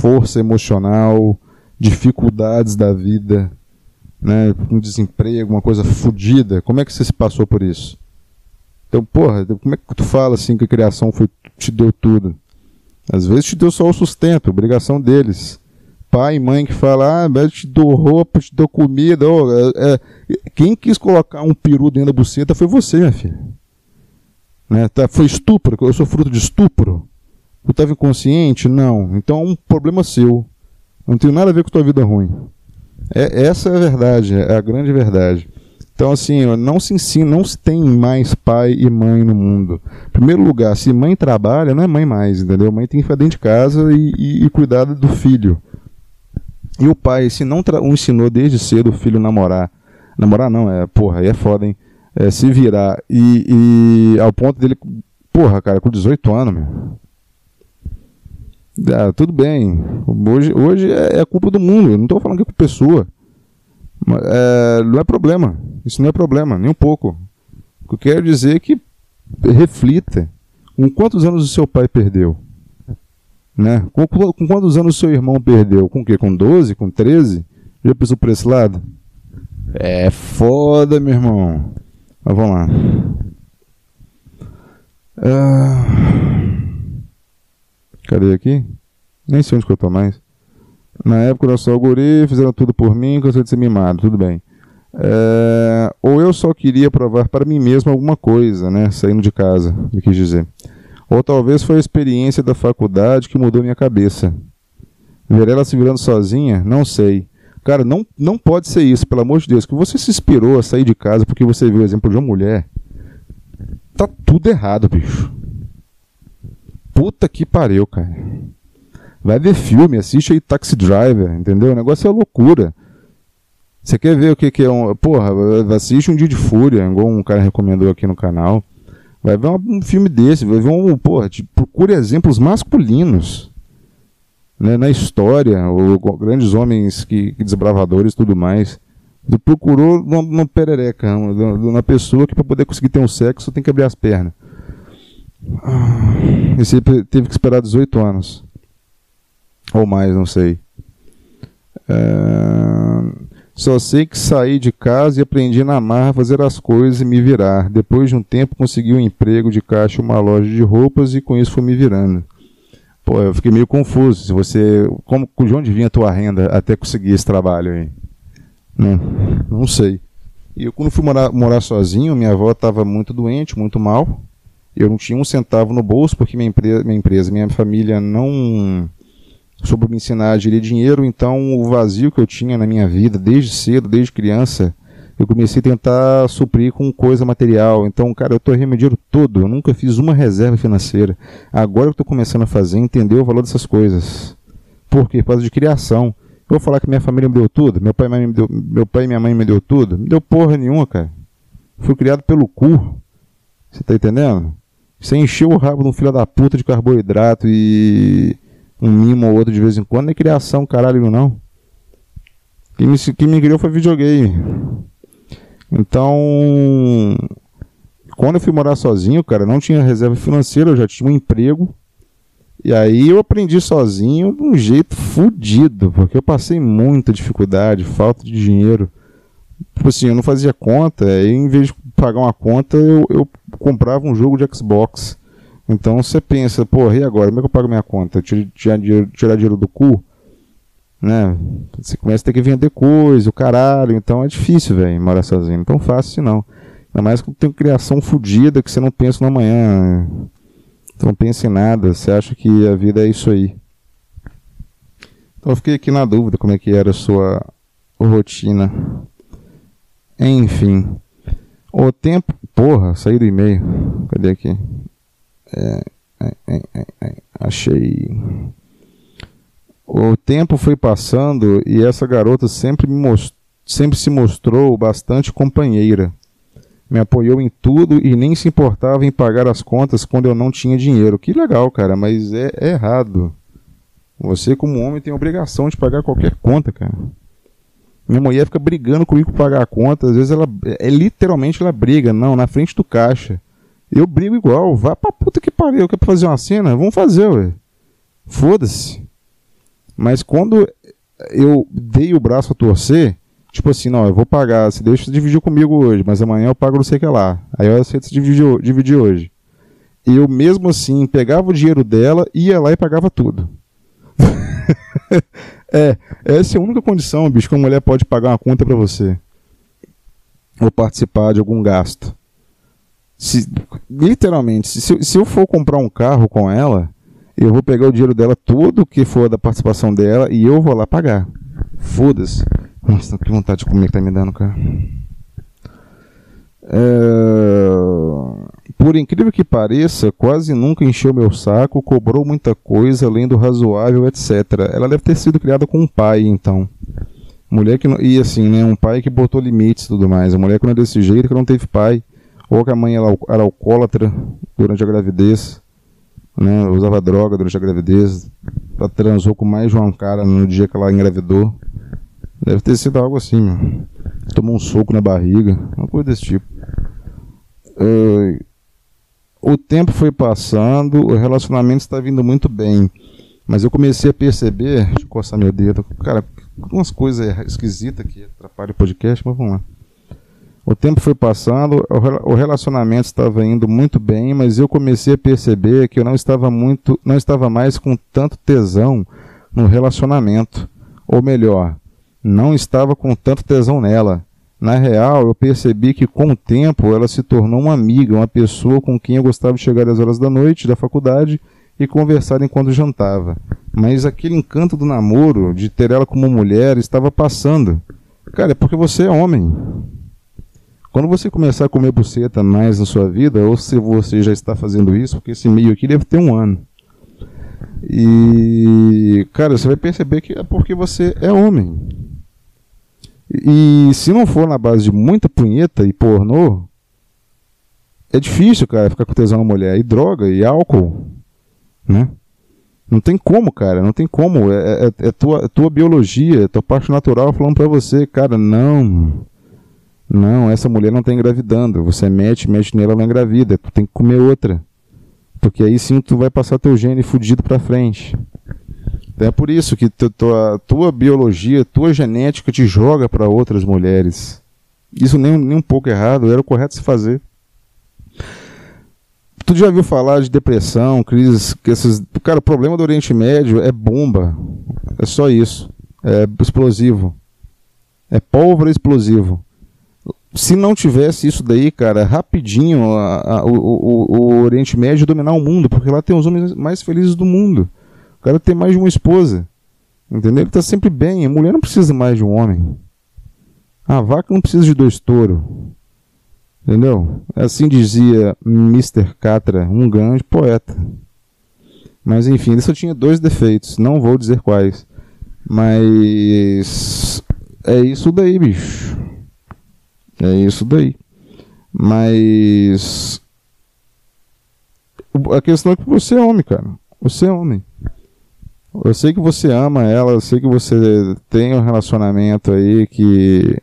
força emocional, dificuldades da vida, né? um desemprego, uma coisa fodida. Como é que você se passou por isso? Então, porra, como é que tu fala assim que a criação foi, te deu tudo? Às vezes te deu só o sustento, obrigação deles. pai e mãe que falam, ah, te dou roupa, te dou comida. Oh, é, é, quem quis colocar um peru dentro da buceta foi você, minha filha. Né? Tá, foi estupro, eu sou fruto de estupro. Eu estava inconsciente? Não. Então é um problema seu. Não tem nada a ver com tua vida ruim. É, essa é a verdade, é a grande verdade. Então, assim, não se ensina, não se tem mais pai e mãe no mundo. Em primeiro lugar, se mãe trabalha, não é mãe mais, entendeu? Mãe tem que ficar dentro de casa e, e, e cuidar do filho. E o pai, se não ensinou desde cedo o filho namorar, namorar não, é, porra, aí é foda, hein? É, se virar e, e ao ponto dele, porra, cara, com 18 anos, meu. Ah, tudo bem. Hoje, hoje é, é culpa do mundo. Eu não estou falando que é culpa sua. É, não é problema. Isso não é problema, nem um pouco. O que eu quero dizer é que reflita. Com quantos anos o seu pai perdeu? Né? Com, com quantos anos o seu irmão perdeu? Com o quê? Com 12? Com 13? Já pensou por esse lado? É foda, meu irmão. Mas vamos lá. Ah, cadê aqui? Nem sei onde que eu tô mais. Na época eu só guri, fizeram tudo por mim, cansei de ser mimado, tudo bem. É, ou eu só queria provar para mim mesmo alguma coisa, né? Saindo de casa, eu quis dizer. Ou talvez foi a experiência da faculdade que mudou minha cabeça. Ver ela se virando sozinha? Não sei. Cara, não, não pode ser isso, pelo amor de Deus. Que você se inspirou a sair de casa porque você viu o exemplo de uma mulher. Tá tudo errado, bicho. Puta que pariu, cara. Vai ver filme, assiste aí Taxi Driver, entendeu? O negócio é loucura. Você quer ver o que, que é um. Porra, assiste um dia de fúria, igual um cara recomendou aqui no canal. Vai ver um, filme desse, vai ver um. Porra, procure exemplos masculinos. Né, na história, ou, grandes homens que, que desbravadores e tudo mais. Tu procurou uma, perereca, uma pessoa que para poder conseguir ter um sexo tem que abrir as pernas. Ah, e você teve que esperar 18 anos. Ou mais, não sei. É... Só sei que saí de casa e aprendi na marra a fazer as coisas e me virar. Depois de um tempo consegui um emprego de caixa em uma loja de roupas e com isso fui me virando. Pô, eu fiquei meio confuso. Se você, como, de onde vinha a tua renda até conseguir esse trabalho aí? Não, não sei. E eu quando fui morar, morar sozinho, minha avó estava muito doente, muito mal. Eu não tinha um centavo no bolso porque minha empresa, minha, empresa, minha família não sobre me ensinar a gerir dinheiro, então o vazio que eu tinha na minha vida desde cedo, desde criança, eu comecei a tentar suprir com coisa material. Então, cara, eu estou remediando todo, eu nunca fiz uma reserva financeira. Agora eu estou começando a fazer, entender o valor dessas coisas. Por quê? Por causa de criação. Eu vou falar que minha família me deu tudo, meu pai, me deu, meu pai e minha mãe me deu tudo. Me deu porra nenhuma, cara. Fui criado pelo cu. Você tá entendendo? Você encheu o rabo de um filho da puta de carboidrato e um mimo ou outro de vez em quando, não é criação, caralho, não. Quem me, quem me criou foi videogame. Então, quando eu fui morar sozinho, cara, não tinha reserva financeira, eu já tinha um emprego. E aí eu aprendi sozinho de um jeito fodido, porque eu passei muita dificuldade, falta de dinheiro. Tipo assim, eu não fazia conta, aí em vez de pagar uma conta, eu, eu comprava um jogo de Xbox. Então você pensa, porra, e agora? Como é que eu pago minha conta? Tirar dinheiro, tirar dinheiro do cu? Né? Você começa a ter que vender coisa, o caralho. Então é difícil, velho, morar sozinho. Não tão fácil assim, não. Ainda mais que tem criação fodida que você não pensa no amanhã. Não pensa em nada. Você acha que a vida é isso aí. Então eu fiquei aqui na dúvida como é que era a sua rotina. Enfim. O tempo. Porra, saí do e-mail. Cadê aqui? É, é, é, achei. O tempo foi passando e essa garota sempre, me most... sempre se mostrou bastante companheira. Me apoiou em tudo e nem se importava em pagar as contas quando eu não tinha dinheiro. Que legal, cara, mas é, é errado. Você, como homem, tem obrigação de pagar qualquer conta, cara. Minha mulher fica brigando comigo para pagar a conta. Às vezes ela. É literalmente ela briga, não, na frente do caixa. Eu brigo igual. Vá pra puta que pariu. Quer fazer uma cena? Vamos fazer, ué. Foda-se. Mas quando eu dei o braço a torcer, tipo assim, não, eu vou pagar, você deixa de dividir comigo hoje, mas amanhã eu pago não sei o que lá. Aí eu aceito se dividir, dividir hoje. Eu mesmo assim pegava o dinheiro dela, ia lá e pagava tudo. é, essa é a única condição, bicho, que uma mulher pode pagar uma conta para você. Ou participar de algum gasto. Se, literalmente, se, se eu for comprar um carro com ela, eu vou pegar o dinheiro dela, tudo que for da participação dela, e eu vou lá pagar. Foda-se. Nossa, que vontade de comer que tá me dando, cara. É... Por incrível que pareça, quase nunca encheu meu saco, cobrou muita coisa além do razoável, etc. Ela deve ter sido criada com um pai, então. Mulher que não... E assim, né? Um pai que botou limites e tudo mais. A mulher que não é desse jeito, que não teve pai. Ou que a mãe era, era alcoólatra durante a gravidez. Né? Usava droga durante a gravidez. Ela transou com mais de um cara no dia que ela engravidou. Deve ter sido algo assim, meu. Tomou um soco na barriga. Uma coisa desse tipo. Uh, o tempo foi passando, o relacionamento está vindo muito bem. Mas eu comecei a perceber. Deixa eu coçar meu dedo. Cara, umas coisas esquisitas que atrapalham o podcast, mas vamos lá. O tempo foi passando, o relacionamento estava indo muito bem, mas eu comecei a perceber que eu não estava muito, não estava mais com tanto tesão no relacionamento, ou melhor, não estava com tanto tesão nela. Na real, eu percebi que com o tempo ela se tornou uma amiga, uma pessoa com quem eu gostava de chegar às horas da noite da faculdade e conversar enquanto jantava. Mas aquele encanto do namoro, de ter ela como mulher, estava passando. Cara, é porque você é homem. Quando você começar a comer buceta mais na sua vida, ou se você já está fazendo isso, porque esse meio aqui deve ter um ano. E, cara, você vai perceber que é porque você é homem. E se não for na base de muita punheta e pornô, é difícil, cara, ficar com tesão na mulher. E droga, e álcool, né? Não tem como, cara, não tem como. É, é, é tua, é tua biologia, é tua parte natural falando pra você, cara, não. Não, essa mulher não tá engravidando. Você mete, mete nela, ela engravida. Tu tem que comer outra. Porque aí sim tu vai passar teu gene fudido pra frente. É por isso que tua, tua biologia, tua genética te joga para outras mulheres. Isso nem, nem um pouco errado, era o correto se fazer. Tu já viu falar de depressão, crises, esses, cara, o problema do Oriente Médio é bomba. É só isso. É explosivo. É pólvora explosivo. Se não tivesse isso daí, cara, rapidinho a, a, o, o, o Oriente Médio dominar o mundo, porque lá tem os homens mais felizes do mundo. O cara tem mais de uma esposa. Entendeu? Ele está sempre bem. A mulher não precisa mais de um homem. A vaca não precisa de dois touros. Entendeu? Assim dizia Mr. Catra, um grande poeta. Mas enfim, ele só tinha dois defeitos. Não vou dizer quais. Mas. É isso daí, bicho. É isso daí. Mas. A questão é que você é homem, cara. Você é homem. Eu sei que você ama ela, eu sei que você tem um relacionamento aí que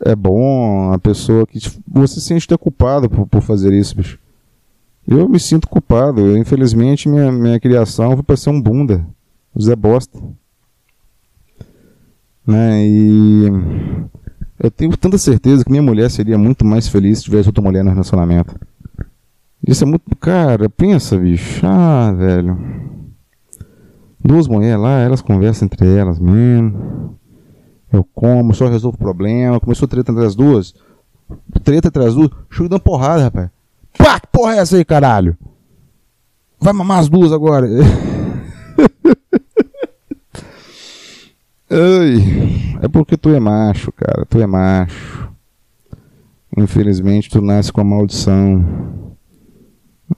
é bom, a pessoa que você se sente culpado por, por fazer isso, bicho. Eu me sinto culpado. Infelizmente, minha, minha criação foi para ser um bunda. Zé Bosta. Né? E eu tenho tanta certeza que minha mulher seria muito mais feliz se tivesse outra mulher no relacionamento. Isso é muito. Cara, pensa, bicho. Ah, velho. Duas mulheres lá, elas conversam entre elas mesmo. Eu como, só resolvo o problema. Começou treta entre as duas. Treta entre as duas. Chego dando porrada, rapaz. Pá, que porra é essa aí, caralho? Vai mamar as duas agora. Ai, é porque tu é macho, cara. Tu é macho. Infelizmente, tu nasce com a maldição.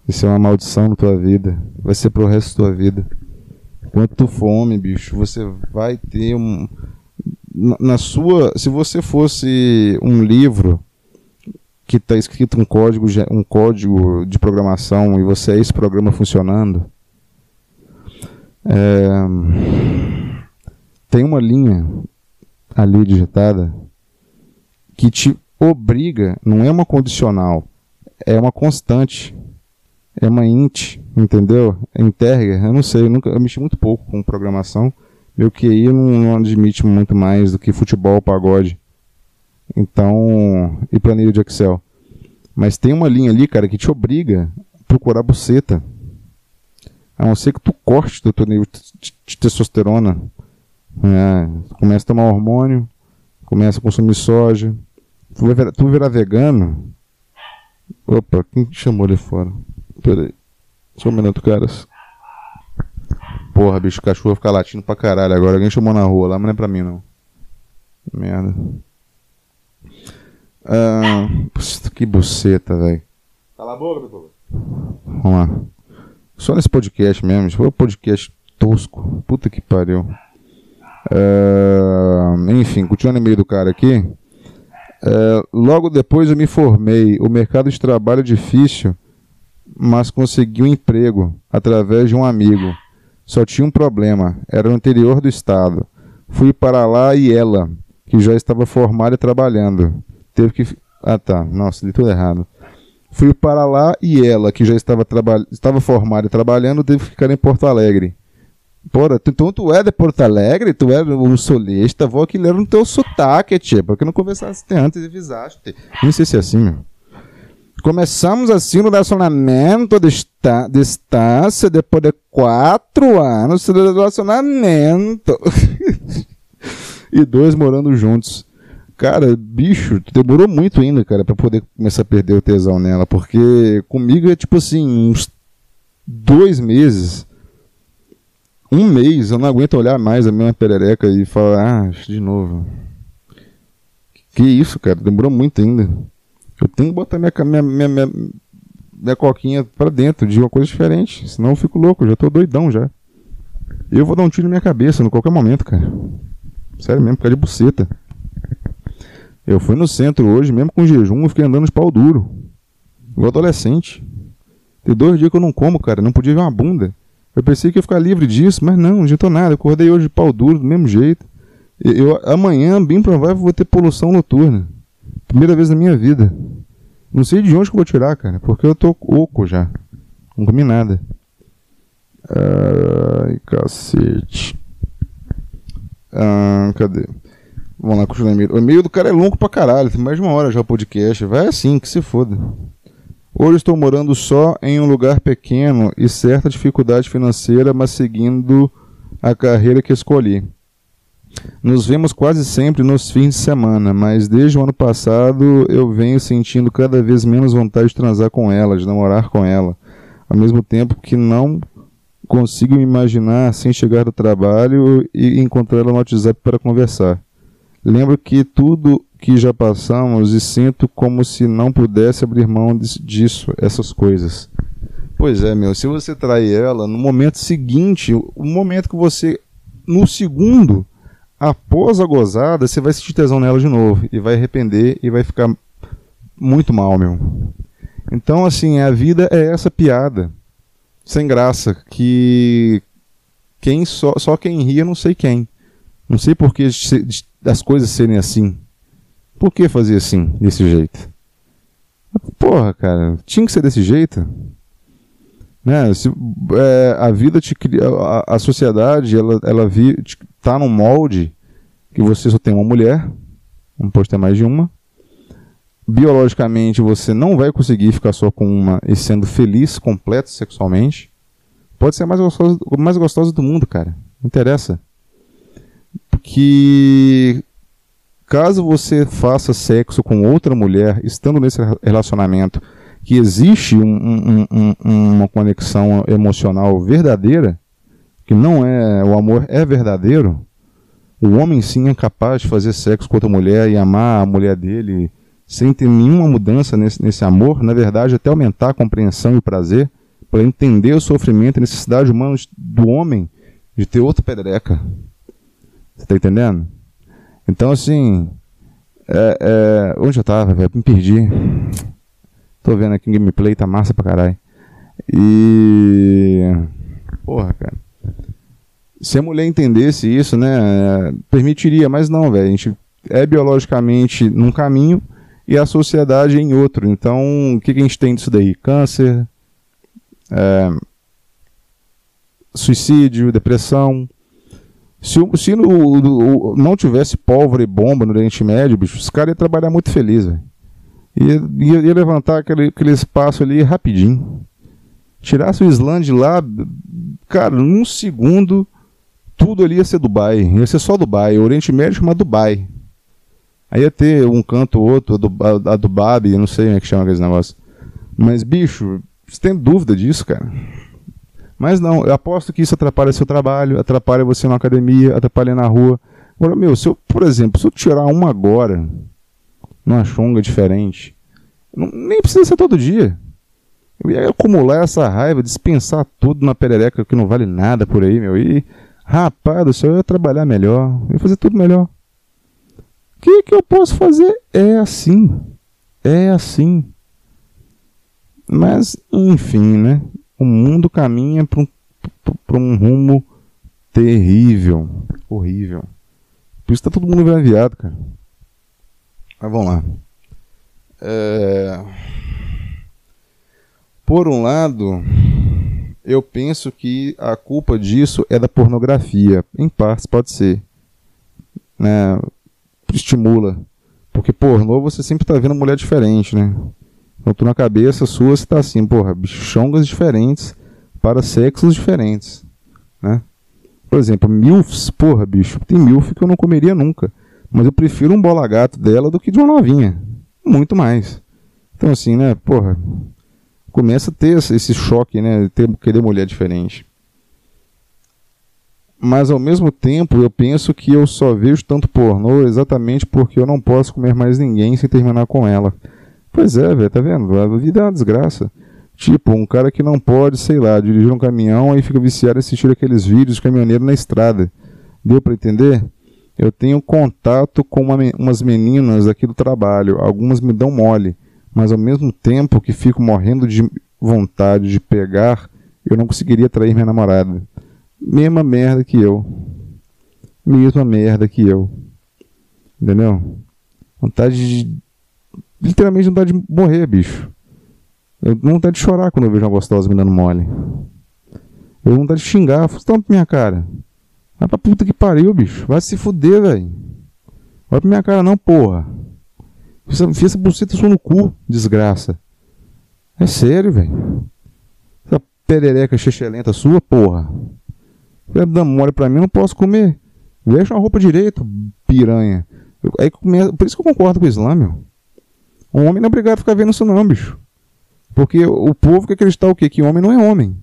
Isso é uma maldição na tua vida. Vai ser pro resto da tua vida. Quanto fome, bicho, você vai ter um. Na, na sua. Se você fosse um livro que está escrito um código, um código de programação e você é esse programa funcionando, é, tem uma linha ali digitada que te obriga, não é uma condicional, é uma constante é uma int, entendeu? É integer, eu não sei, eu, nunca, eu mexi muito pouco com programação. Meu QI não, não admite muito mais do que futebol, pagode. Então, e planilha de Excel. Mas tem uma linha ali, cara, que te obriga a procurar buceta. A não ser que tu corte do teu nível de testosterona. É, começa a tomar hormônio, começa a consumir soja. Tu vai virar, tu virar vegano. Opa, quem chamou ali fora? Pera aí. Só um minuto, caras. Porra, bicho, o cachorro fica latindo pra caralho agora. Alguém chamou na rua lá, mas não é pra mim não. Merda. Ah, que buceta, velho. Cala a boca, meu Vamos lá. Só nesse podcast mesmo. Foi um podcast tosco. Puta que pariu. Ah, enfim, continuando no meio do cara aqui. Ah, logo depois eu me formei. O mercado de trabalho é difícil, mas consegui um emprego através de um amigo. Só tinha um problema. Era no interior do estado. Fui para lá e ela, que já estava formada e trabalhando. Teve que. Ah tá, nossa, li tudo errado. Fui para lá e ela, que já estava, traba... estava formada e trabalhando, teve que ficar em Porto Alegre. Porra, então tu é de Porto Alegre? Tu é o solista? Vou aqui ler no teu sotaque, tia. Porque não conversaste antes e avisaste. Nem sei se é assim, meu. Começamos assim no relacionamento de distância depois de quatro anos de relacionamento. e dois morando juntos. Cara, bicho, demorou muito ainda, cara, pra poder começar a perder o tesão nela. Porque comigo é tipo assim, uns dois meses. Um mês, eu não aguento olhar mais a mesma perereca e falar, ah, de novo. Que isso, cara, demorou muito ainda. Eu tenho que botar minha, minha, minha, minha, minha coquinha pra dentro de uma coisa diferente. Senão eu fico louco, já tô doidão já. Eu vou dar um tiro na minha cabeça em qualquer momento, cara. Sério mesmo, por causa de buceta. Eu fui no centro hoje, mesmo com jejum, eu fiquei andando de pau duro. Igual adolescente. Tem dois dias que eu não como, cara. Não podia ver uma bunda. Eu pensei que ia ficar livre disso, mas não, não adiantou nada. Eu acordei hoje de pau duro, do mesmo jeito. Eu, amanhã, bem provável, vou ter poluição noturna. Primeira vez na minha vida. Não sei de onde que eu vou tirar, cara, porque eu tô oco já. Não comi nada. Ai, cacete. Ah, cadê? Vamos lá, continuar o e-mail. O e-mail do cara é longo pra caralho, tem mais de uma hora já o podcast. Vai assim, que se foda. Hoje estou morando só em um lugar pequeno e certa dificuldade financeira, mas seguindo a carreira que escolhi. Nos vemos quase sempre nos fins de semana, mas desde o ano passado eu venho sentindo cada vez menos vontade de transar com ela, de namorar com ela, ao mesmo tempo que não consigo me imaginar sem chegar do trabalho e encontrar ela no WhatsApp para conversar. Lembro que tudo que já passamos e sinto como se não pudesse abrir mão dis- disso, essas coisas. Pois é, meu, se você trair ela no momento seguinte, o momento que você, no segundo, após a gozada, você vai sentir tesão nela de novo e vai arrepender e vai ficar muito mal, meu. Então, assim, a vida é essa piada sem graça que quem só, só quem ria, não sei quem. Não sei por que das coisas serem assim. Por que fazer assim, desse jeito? Porra, cara, tinha que ser desse jeito. Né? Se, é, a vida te cria, a, a sociedade, ela, ela vi, te- tá num molde que você só tem uma mulher, não pode ter mais de uma. Biologicamente, você não vai conseguir ficar só com uma e sendo feliz, completo sexualmente. Pode ser a mais gostosa, mais gostosa do mundo, cara. Não interessa. Que caso você faça sexo com outra mulher, estando nesse relacionamento, que existe um- um- um- um- uma conexão emocional verdadeira, que não é o amor é verdadeiro, o homem sim é capaz de fazer sexo com outra mulher e amar a mulher dele sem ter nenhuma mudança nesse, nesse amor, na verdade até aumentar a compreensão e o prazer, para entender o sofrimento e a necessidade humana do homem de ter outra pedreca. Você tá entendendo? Então, assim. É, é, onde eu tava, velho? Me perdi. Tô vendo aqui o gameplay, tá massa pra caralho. E. Porra, cara. Se a mulher entendesse isso, né? Permitiria, mas não, velho. A gente é biologicamente num caminho e a sociedade em outro. Então, o que, que a gente tem disso daí? Câncer, é, suicídio, depressão. Se, se no- o- não tivesse pólvora e bomba no Oriente Médio, bicho, os caras iam trabalhar muito feliz, velho. Ia, ia, ia levantar aquele, aquele espaço ali rapidinho. Tirasse o Islã de lá, cara, num segundo, tudo ali ia ser Dubai. Ia ser só Dubai. O Oriente Médio chama Dubai. Aí ia ter um canto ou outro, a do, a, a do Babi, não sei como é que chama aqueles negócios. Mas, bicho, você tem dúvida disso, cara? Mas não, eu aposto que isso atrapalha seu trabalho, atrapalha você na academia, atrapalha na rua. Agora, meu, se eu, por exemplo, se eu tirar uma agora, numa chonga diferente, não, nem precisa ser todo dia. Eu ia acumular essa raiva, dispensar tudo na perereca que não vale nada por aí, meu. E, rapaz do céu, eu ia trabalhar melhor, eu ia fazer tudo melhor. O que, que eu posso fazer? É assim. É assim. Mas, enfim, né? O mundo caminha para um, um rumo terrível. Horrível. Por isso tá todo mundo enviado, cara. Mas vamos lá. É... Por um lado, eu penso que a culpa disso é da pornografia. Em partes pode ser. Né? Estimula. Porque pornô você sempre tá vendo mulher diferente, né? Então tu na cabeça sua você tá assim, porra, bichongas diferentes para sexos diferentes, né? Por exemplo, milfs, porra, bicho, tem milf que eu não comeria nunca, mas eu prefiro um bola gato dela do que de uma novinha, muito mais. Então assim, né, porra, começa a ter esse choque, né, ter querer mulher diferente. Mas ao mesmo tempo eu penso que eu só vejo tanto pornô exatamente porque eu não posso comer mais ninguém sem terminar com ela. Pois é, velho, tá vendo? A vida é uma desgraça. Tipo, um cara que não pode, sei lá, dirigir um caminhão e fica viciado em assistir aqueles vídeos de caminhoneiro na estrada. Deu para entender? Eu tenho contato com uma, umas meninas aqui do trabalho. Algumas me dão mole. Mas ao mesmo tempo que fico morrendo de vontade de pegar, eu não conseguiria trair minha namorada. Mesma merda que eu. Mesma merda que eu. Entendeu? Vontade de literalmente vontade de morrer, bicho. Eu não vontade de chorar quando eu vejo uma gostosa me dando mole. Eu não vontade de xingar. Pra minha cara. Vai pra puta que pariu, bicho. Vai se fuder, velho. Vai pra minha cara não, porra. Enfia essa buceta sua no cu, desgraça. É sério, velho. Essa perereca chechelenta sua, porra. Você dando mole pra mim, eu não posso comer. Deixa uma roupa direito, piranha. Eu, aí, por isso que eu concordo com o Islã, meu. Um homem não é obrigado a ficar vendo isso não, bicho. Porque o povo quer acreditar o quê? Que homem não é homem.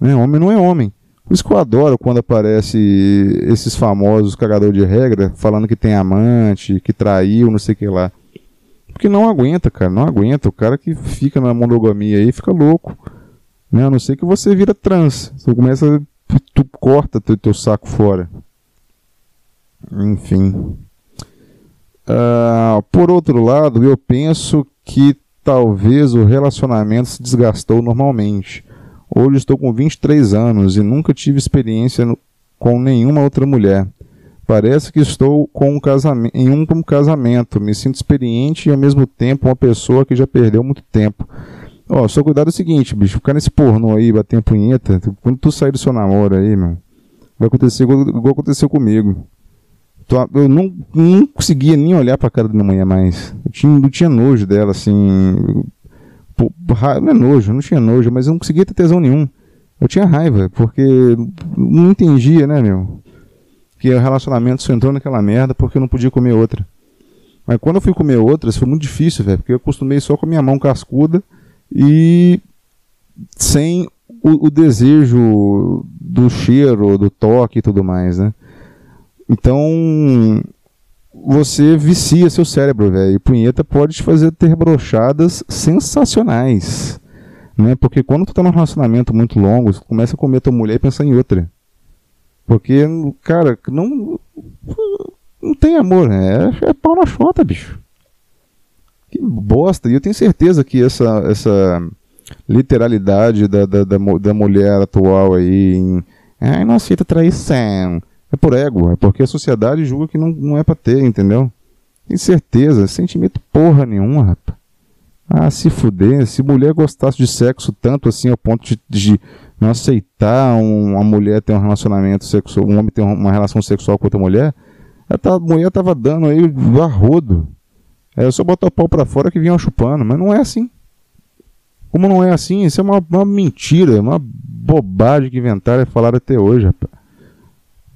Né? Homem não é homem. Por isso que eu adoro quando aparece esses famosos cagador de regra falando que tem amante, que traiu, não sei o que lá. Porque não aguenta, cara, não aguenta. O cara que fica na monogamia aí fica louco. Né? A não ser que você vira trans. Você começa, tu corta teu, teu saco fora. Enfim. Uh, por outro lado, eu penso que talvez o relacionamento se desgastou normalmente. Hoje estou com 23 anos e nunca tive experiência no, com nenhuma outra mulher. Parece que estou com um casamento, em um casamento. Me sinto experiente e ao mesmo tempo uma pessoa que já perdeu muito tempo. Ó, só cuidado é o seguinte, bicho, ficar nesse pornô aí, bater punheta, quando tu sair do seu namoro aí, meu, vai acontecer igual aconteceu comigo eu não, não conseguia nem olhar para a cara da minha mulher mais. Eu tinha, não tinha nojo dela, assim. Não é nojo, não tinha nojo, mas eu não conseguia ter tesão nenhum. Eu tinha raiva, porque não entendia, né, meu? Que o relacionamento só entrou naquela merda porque eu não podia comer outra. Mas quando eu fui comer outras, foi muito difícil, velho, porque eu acostumei só com a minha mão cascuda e sem o, o desejo do cheiro, do toque e tudo mais, né? Então, você vicia seu cérebro, velho. E punheta pode te fazer ter brochadas sensacionais. Né? Porque quando tu tá num relacionamento muito longo, tu começa a comer tua mulher e pensar em outra. Porque, cara, não. Não tem amor, né? É, é pau na chota, bicho. Que bosta. E eu tenho certeza que essa, essa literalidade da, da, da, da mulher atual aí em. Ai, não aceita traição. É por ego, é porque a sociedade julga que não, não é pra ter, entendeu? Tem certeza, sentimento porra nenhuma, rapaz. Ah, se fuder, se mulher gostasse de sexo tanto assim ao ponto de, de não aceitar um, uma mulher ter um relacionamento sexual, um homem ter uma relação sexual com outra mulher, a, mulher tava dando aí o arrodo. É só botar o pau pra fora que vinha chupando, mas não é assim. Como não é assim? Isso é uma, uma mentira, uma bobagem que inventaram e falaram até hoje, rapaz.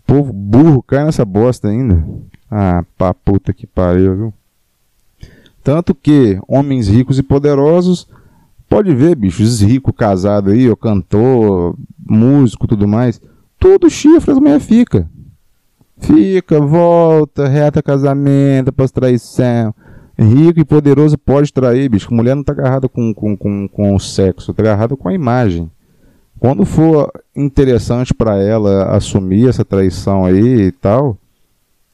O povo burro cai nessa bosta ainda. Ah, pá, puta que pariu, viu? Tanto que homens ricos e poderosos, pode ver, bicho, esses ricos casados aí, ó, cantor, músico, tudo mais, tudo chifre as mulher fica. Fica, volta, reta casamento, após traição. Rico e poderoso pode trair, bicho. Mulher não tá agarrada com, com, com, com o sexo, tá agarrada com a imagem. Quando for interessante para ela assumir essa traição aí e tal,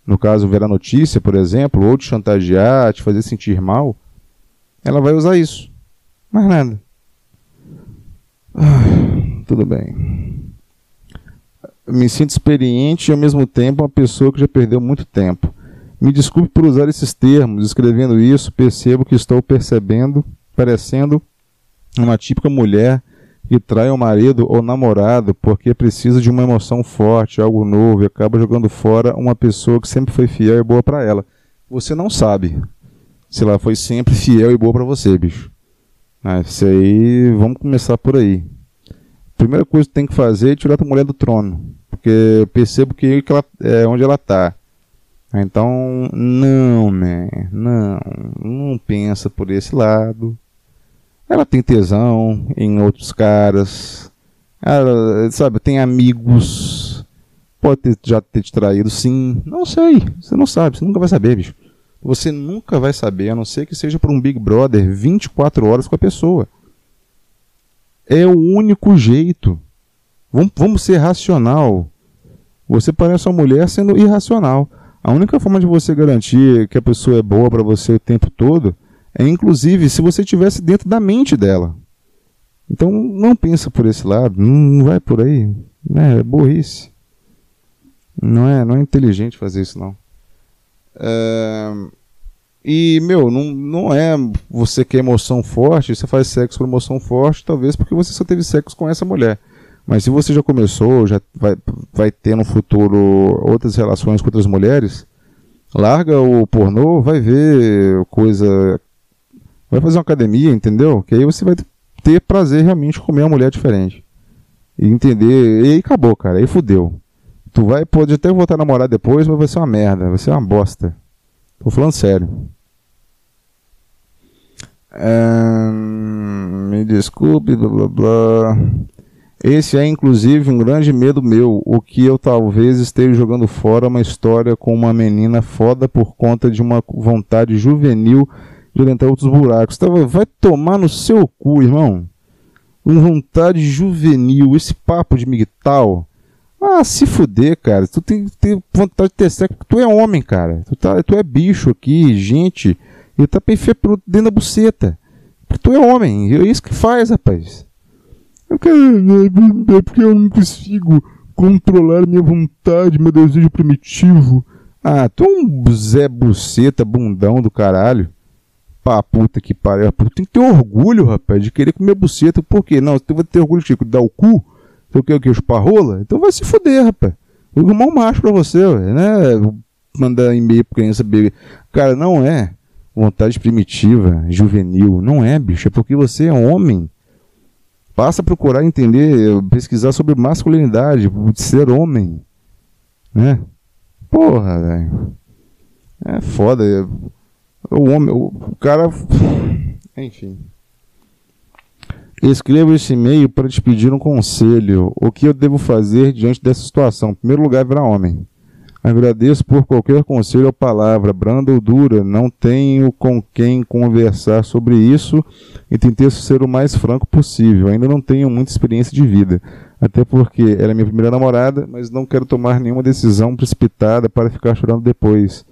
no caso ver a notícia, por exemplo, ou te chantagear, te fazer sentir mal, ela vai usar isso. Mais nada. Ah, tudo bem. Me sinto experiente e ao mesmo tempo uma pessoa que já perdeu muito tempo. Me desculpe por usar esses termos, escrevendo isso, percebo que estou percebendo, parecendo uma típica mulher que trai o marido ou namorado porque precisa de uma emoção forte, algo novo, e acaba jogando fora uma pessoa que sempre foi fiel e boa para ela. Você não sabe se ela foi sempre fiel e boa para você, bicho. Ah, isso aí, vamos começar por aí. Primeira coisa que tem que fazer é tirar a mulher do trono, porque eu percebo que ela, é onde ela tá. Então, não, man, não, não pensa por esse lado ela tem tesão em outros caras. Ela, sabe, tem amigos. Pode ter, já ter te traído, sim. Não sei. Você não sabe. Você nunca vai saber, bicho. Você nunca vai saber, a não ser que seja por um Big Brother 24 horas com a pessoa. É o único jeito. Vamos, vamos ser racional. Você parece uma mulher sendo irracional. A única forma de você garantir que a pessoa é boa para você o tempo todo é inclusive se você estivesse dentro da mente dela. Então não pensa por esse lado, não vai por aí, né? é burrice. Não é, não é inteligente fazer isso não. É... E, meu, não, não é você quer emoção forte, você faz sexo com emoção forte, talvez porque você só teve sexo com essa mulher. Mas se você já começou, já vai, vai ter no futuro outras relações com outras mulheres, larga o pornô, vai ver coisa Vai fazer uma academia, entendeu? Que aí você vai ter prazer realmente comer uma mulher diferente. E entender. E aí acabou, cara. Aí fudeu. Tu vai, pode até voltar a namorar depois, mas vai ser uma merda. Vai ser uma bosta. Tô falando sério. me desculpe, blá blá blá. Esse é inclusive um grande medo meu, o que eu talvez esteja jogando fora uma história com uma menina foda por conta de uma vontade juvenil entrar outros buracos. Tava, vai tomar no seu cu, irmão. Com vontade juvenil, esse papo de migtal. Ah, se fuder, cara. Tu tem que ter vontade de ter sexo, porque tu é homem, cara. Tu, tá, tu é bicho aqui, gente. E tá enfiar dentro da buceta. Porque tu é homem. É isso que faz, rapaz. Eu quero. É porque eu não consigo controlar minha vontade, meu desejo primitivo. Ah, tu é um Zé Buceta, bundão do caralho pá, puta que pariu. Tem que ter orgulho, rapaz, de querer comer buceta. Por quê? Não, você vai ter orgulho de dar o cu. Você quer o que? Chupar rola? Então vai se fuder, rapaz. Vou arrumar um macho pra você, né? Mandar e-mail pra criança beber. Cara, não é vontade primitiva, juvenil. Não é, bicho. É porque você é homem. Passa a procurar entender, pesquisar sobre masculinidade, ser homem. Né? Porra, velho. É foda. O homem, o, cara. Enfim. Escrevo esse e-mail para te pedir um conselho. O que eu devo fazer diante dessa situação? Em primeiro lugar, virar homem. Agradeço por qualquer conselho ou palavra, branda ou dura. Não tenho com quem conversar sobre isso e tentei ser o mais franco possível. Ainda não tenho muita experiência de vida, até porque ela é minha primeira namorada, mas não quero tomar nenhuma decisão precipitada para ficar chorando depois.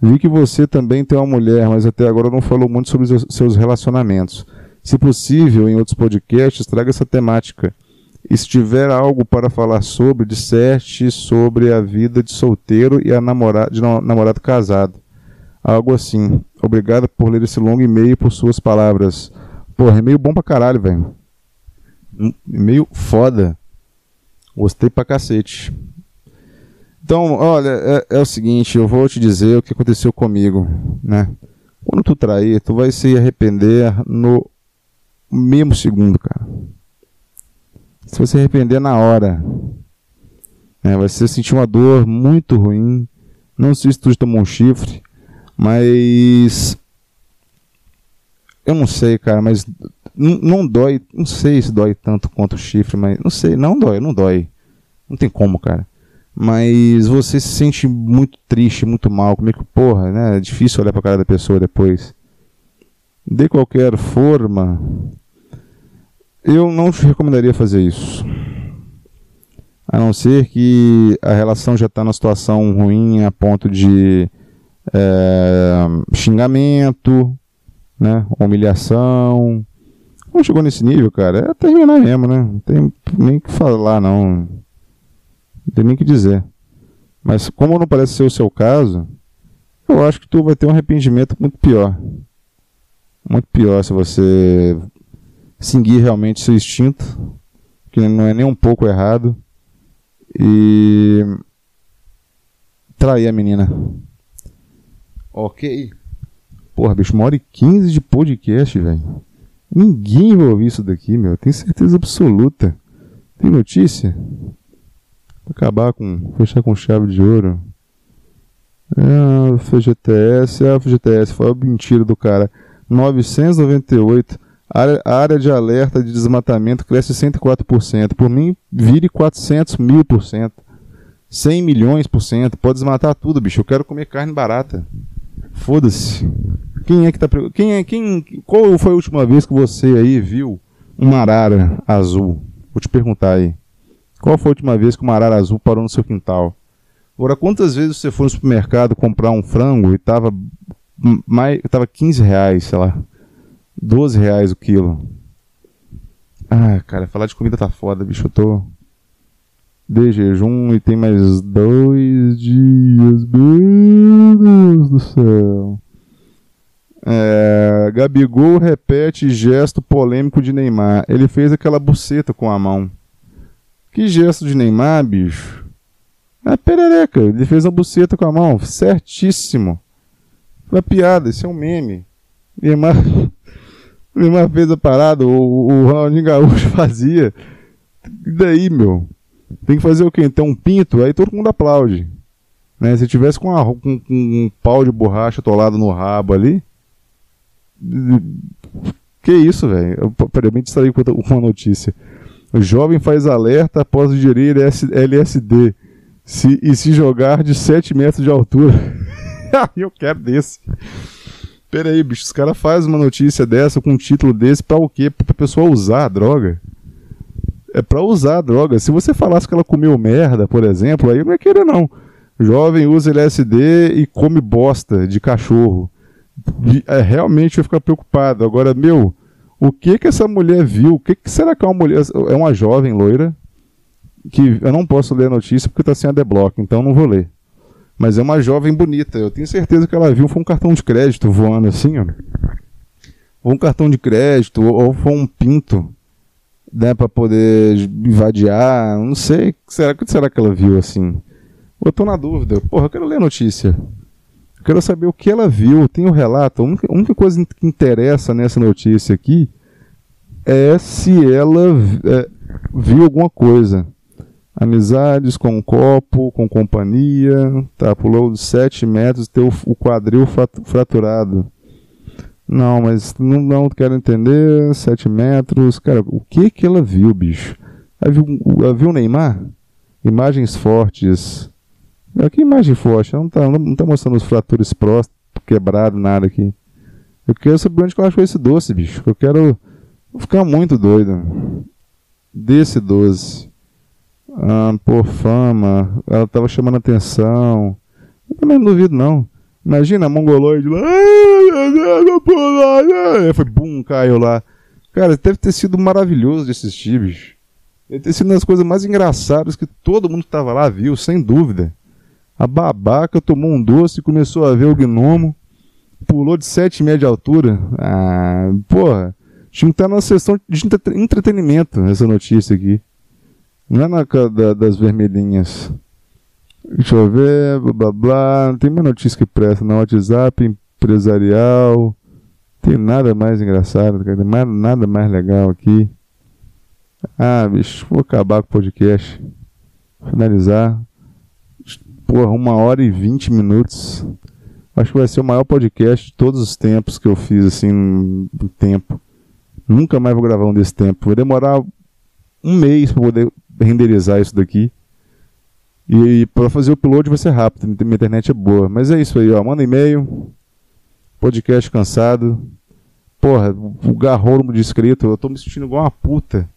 Vi que você também tem uma mulher, mas até agora não falou muito sobre os seus relacionamentos. Se possível, em outros podcasts, traga essa temática. E se tiver algo para falar sobre, disserte sobre a vida de solteiro e a namorada, de namorado casado. Algo assim. Obrigado por ler esse longo e-mail e por suas palavras. Porra, e-mail bom pra caralho, velho. E-mail foda. Gostei pra cacete. Então, olha, é, é, o seguinte, eu vou te dizer o que aconteceu comigo, né? Quando tu trair, tu vai se arrepender no mesmo segundo, cara. Você vai se arrepender na hora. É, você sentir uma dor muito ruim. Não sei se tu tomou um chifre, mas. Eu não sei, cara, mas não dói. Não sei se dói tanto quanto o chifre, mas. Não sei, não dói, não dói. Não tem como, cara. Mas você se sente muito triste, muito mal. Como é que, porra, né? É difícil olhar pra cara da pessoa depois. De qualquer forma, eu não te recomendaria fazer isso. A não ser que a relação já está numa situação ruim a ponto de é, xingamento, né, humilhação. Não chegou nesse nível, cara. É terminar mesmo, né? Não tem nem o que falar, não. Tem nem o que dizer. Mas como não parece ser o seu caso, eu acho que tu vai ter um arrependimento muito pior. Muito pior se você seguir realmente seu instinto, que não é nem um pouco errado, e trair a menina. Ok. Porra, bicho, uma hora e quinze de podcast, velho. Ninguém vai ouvir isso daqui, meu. Tenho certeza absoluta. Tem notícia? Acabar com. fechar com chave de ouro. É, FGTS, é, FGTS, foi a mentira do cara. 998 a área de alerta de desmatamento cresce 104%. Por mim, vire 400 mil por cento. 100 milhões por cento. Pode desmatar tudo, bicho. Eu quero comer carne barata. Foda-se. Quem é que tá. Quem é. Quem, qual foi a última vez que você aí viu uma arara azul? Vou te perguntar aí. Qual foi a última vez que uma arara azul parou no seu quintal? Agora, quantas vezes você foi no supermercado comprar um frango e tava, mais, tava 15 reais, sei lá? 12 reais o quilo. Ah, cara, falar de comida tá foda, bicho. Eu tô de jejum e tem mais dois dias. Meu Deus do céu. É, Gabigol repete gesto polêmico de Neymar. Ele fez aquela buceta com a mão. Que gesto de Neymar, bicho? É perereca. Ele fez uma buceta com a mão. Certíssimo. Foi uma piada. Isso é um meme. Neymar uma vez a parada, o, o Ronaldinho Gaúcho fazia. E daí, meu? Tem que fazer o quê? Então um pinto, aí todo mundo aplaude. Né? Se tivesse com, uma, com, com um pau de borracha atolado no rabo ali. Que isso, velho? Peraí, eu me distraí com uma notícia. O jovem faz alerta após digerir LSD se, e se jogar de 7 metros de altura. eu quero desse. Pera aí, bicho, os caras fazem uma notícia dessa com um título desse pra o quê? Pra pessoa usar a droga. É pra usar a droga. Se você falasse que ela comeu merda, por exemplo, aí não ia querer não. Jovem usa LSD e come bosta de cachorro. É, realmente eu ficar preocupado. Agora, meu, o que que essa mulher viu? O que, que será que é uma mulher? É uma jovem loira que eu não posso ler a notícia porque tá sem a deblock, então não vou ler. Mas é uma jovem bonita. Eu tenho certeza que ela viu foi um cartão de crédito voando assim, ó. Ou um cartão de crédito, ou foi um pinto, né, para poder invadiar. Não sei. Será que será que ela viu assim? Eu tô na dúvida. Porra, eu quero ler a notícia. Quero saber o que ela viu. Tem o um relato. A única, coisa que interessa nessa notícia aqui é se ela é, viu alguma coisa. Amizades com um copo, com companhia. Tá, pulou de 7 metros e teu o quadril fraturado. Não, mas não, não quero entender. 7 metros. Cara, o que que ela viu, bicho? Ela viu, ela viu o Neymar? Imagens fortes. Que imagem forte? Não tá, não tá mostrando os fraturas próximos, quebrado, nada aqui. Eu quero saber onde que ela achou esse doce, bicho. Eu quero ficar muito doido. Desse doce ah, por fama, ela estava chamando atenção. Eu também não duvido, não. Imagina a mongoloide lá. Foi bum, caiu lá. Cara, deve ter sido maravilhoso de assistir, bicho. Deve ter sido uma das coisas mais engraçadas que todo mundo que estava lá viu, sem dúvida. A babaca tomou um doce e começou a ver o gnomo. Pulou de 7,5 de altura. Ah, porra. Tinha que estar na sessão de entretenimento essa notícia aqui. Não é na da, das vermelhinhas. Deixa eu ver, blá blá blá. Não tem mais notícia que presta no WhatsApp, empresarial. Tem nada mais engraçado. Tem mais- nada mais legal aqui. Ah, bicho, vou acabar com o podcast. Finalizar. Porra, uma hora e vinte minutos. Acho que vai ser o maior podcast de todos os tempos que eu fiz, assim, no tempo. Nunca mais vou gravar um desse tempo. Vai demorar um mês para poder renderizar isso daqui. E para fazer o upload vai ser rápido, minha internet é boa. Mas é isso aí, ó. Manda e-mail. Podcast cansado. Porra, o garrou de inscrito. Eu tô me sentindo igual uma puta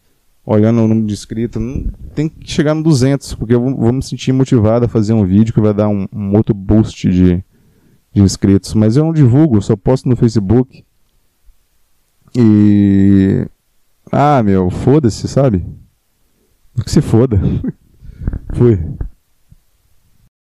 olhando o número de inscrito. Não- Tem que chegar no 200, porque eu vou, me sentir motivado a fazer um vídeo que vai dar um, um outro boost de, de inscritos. Mas eu não divulgo, só posto no Facebook. E. Ah, meu, foda-se, sabe? Que se foda. Fui.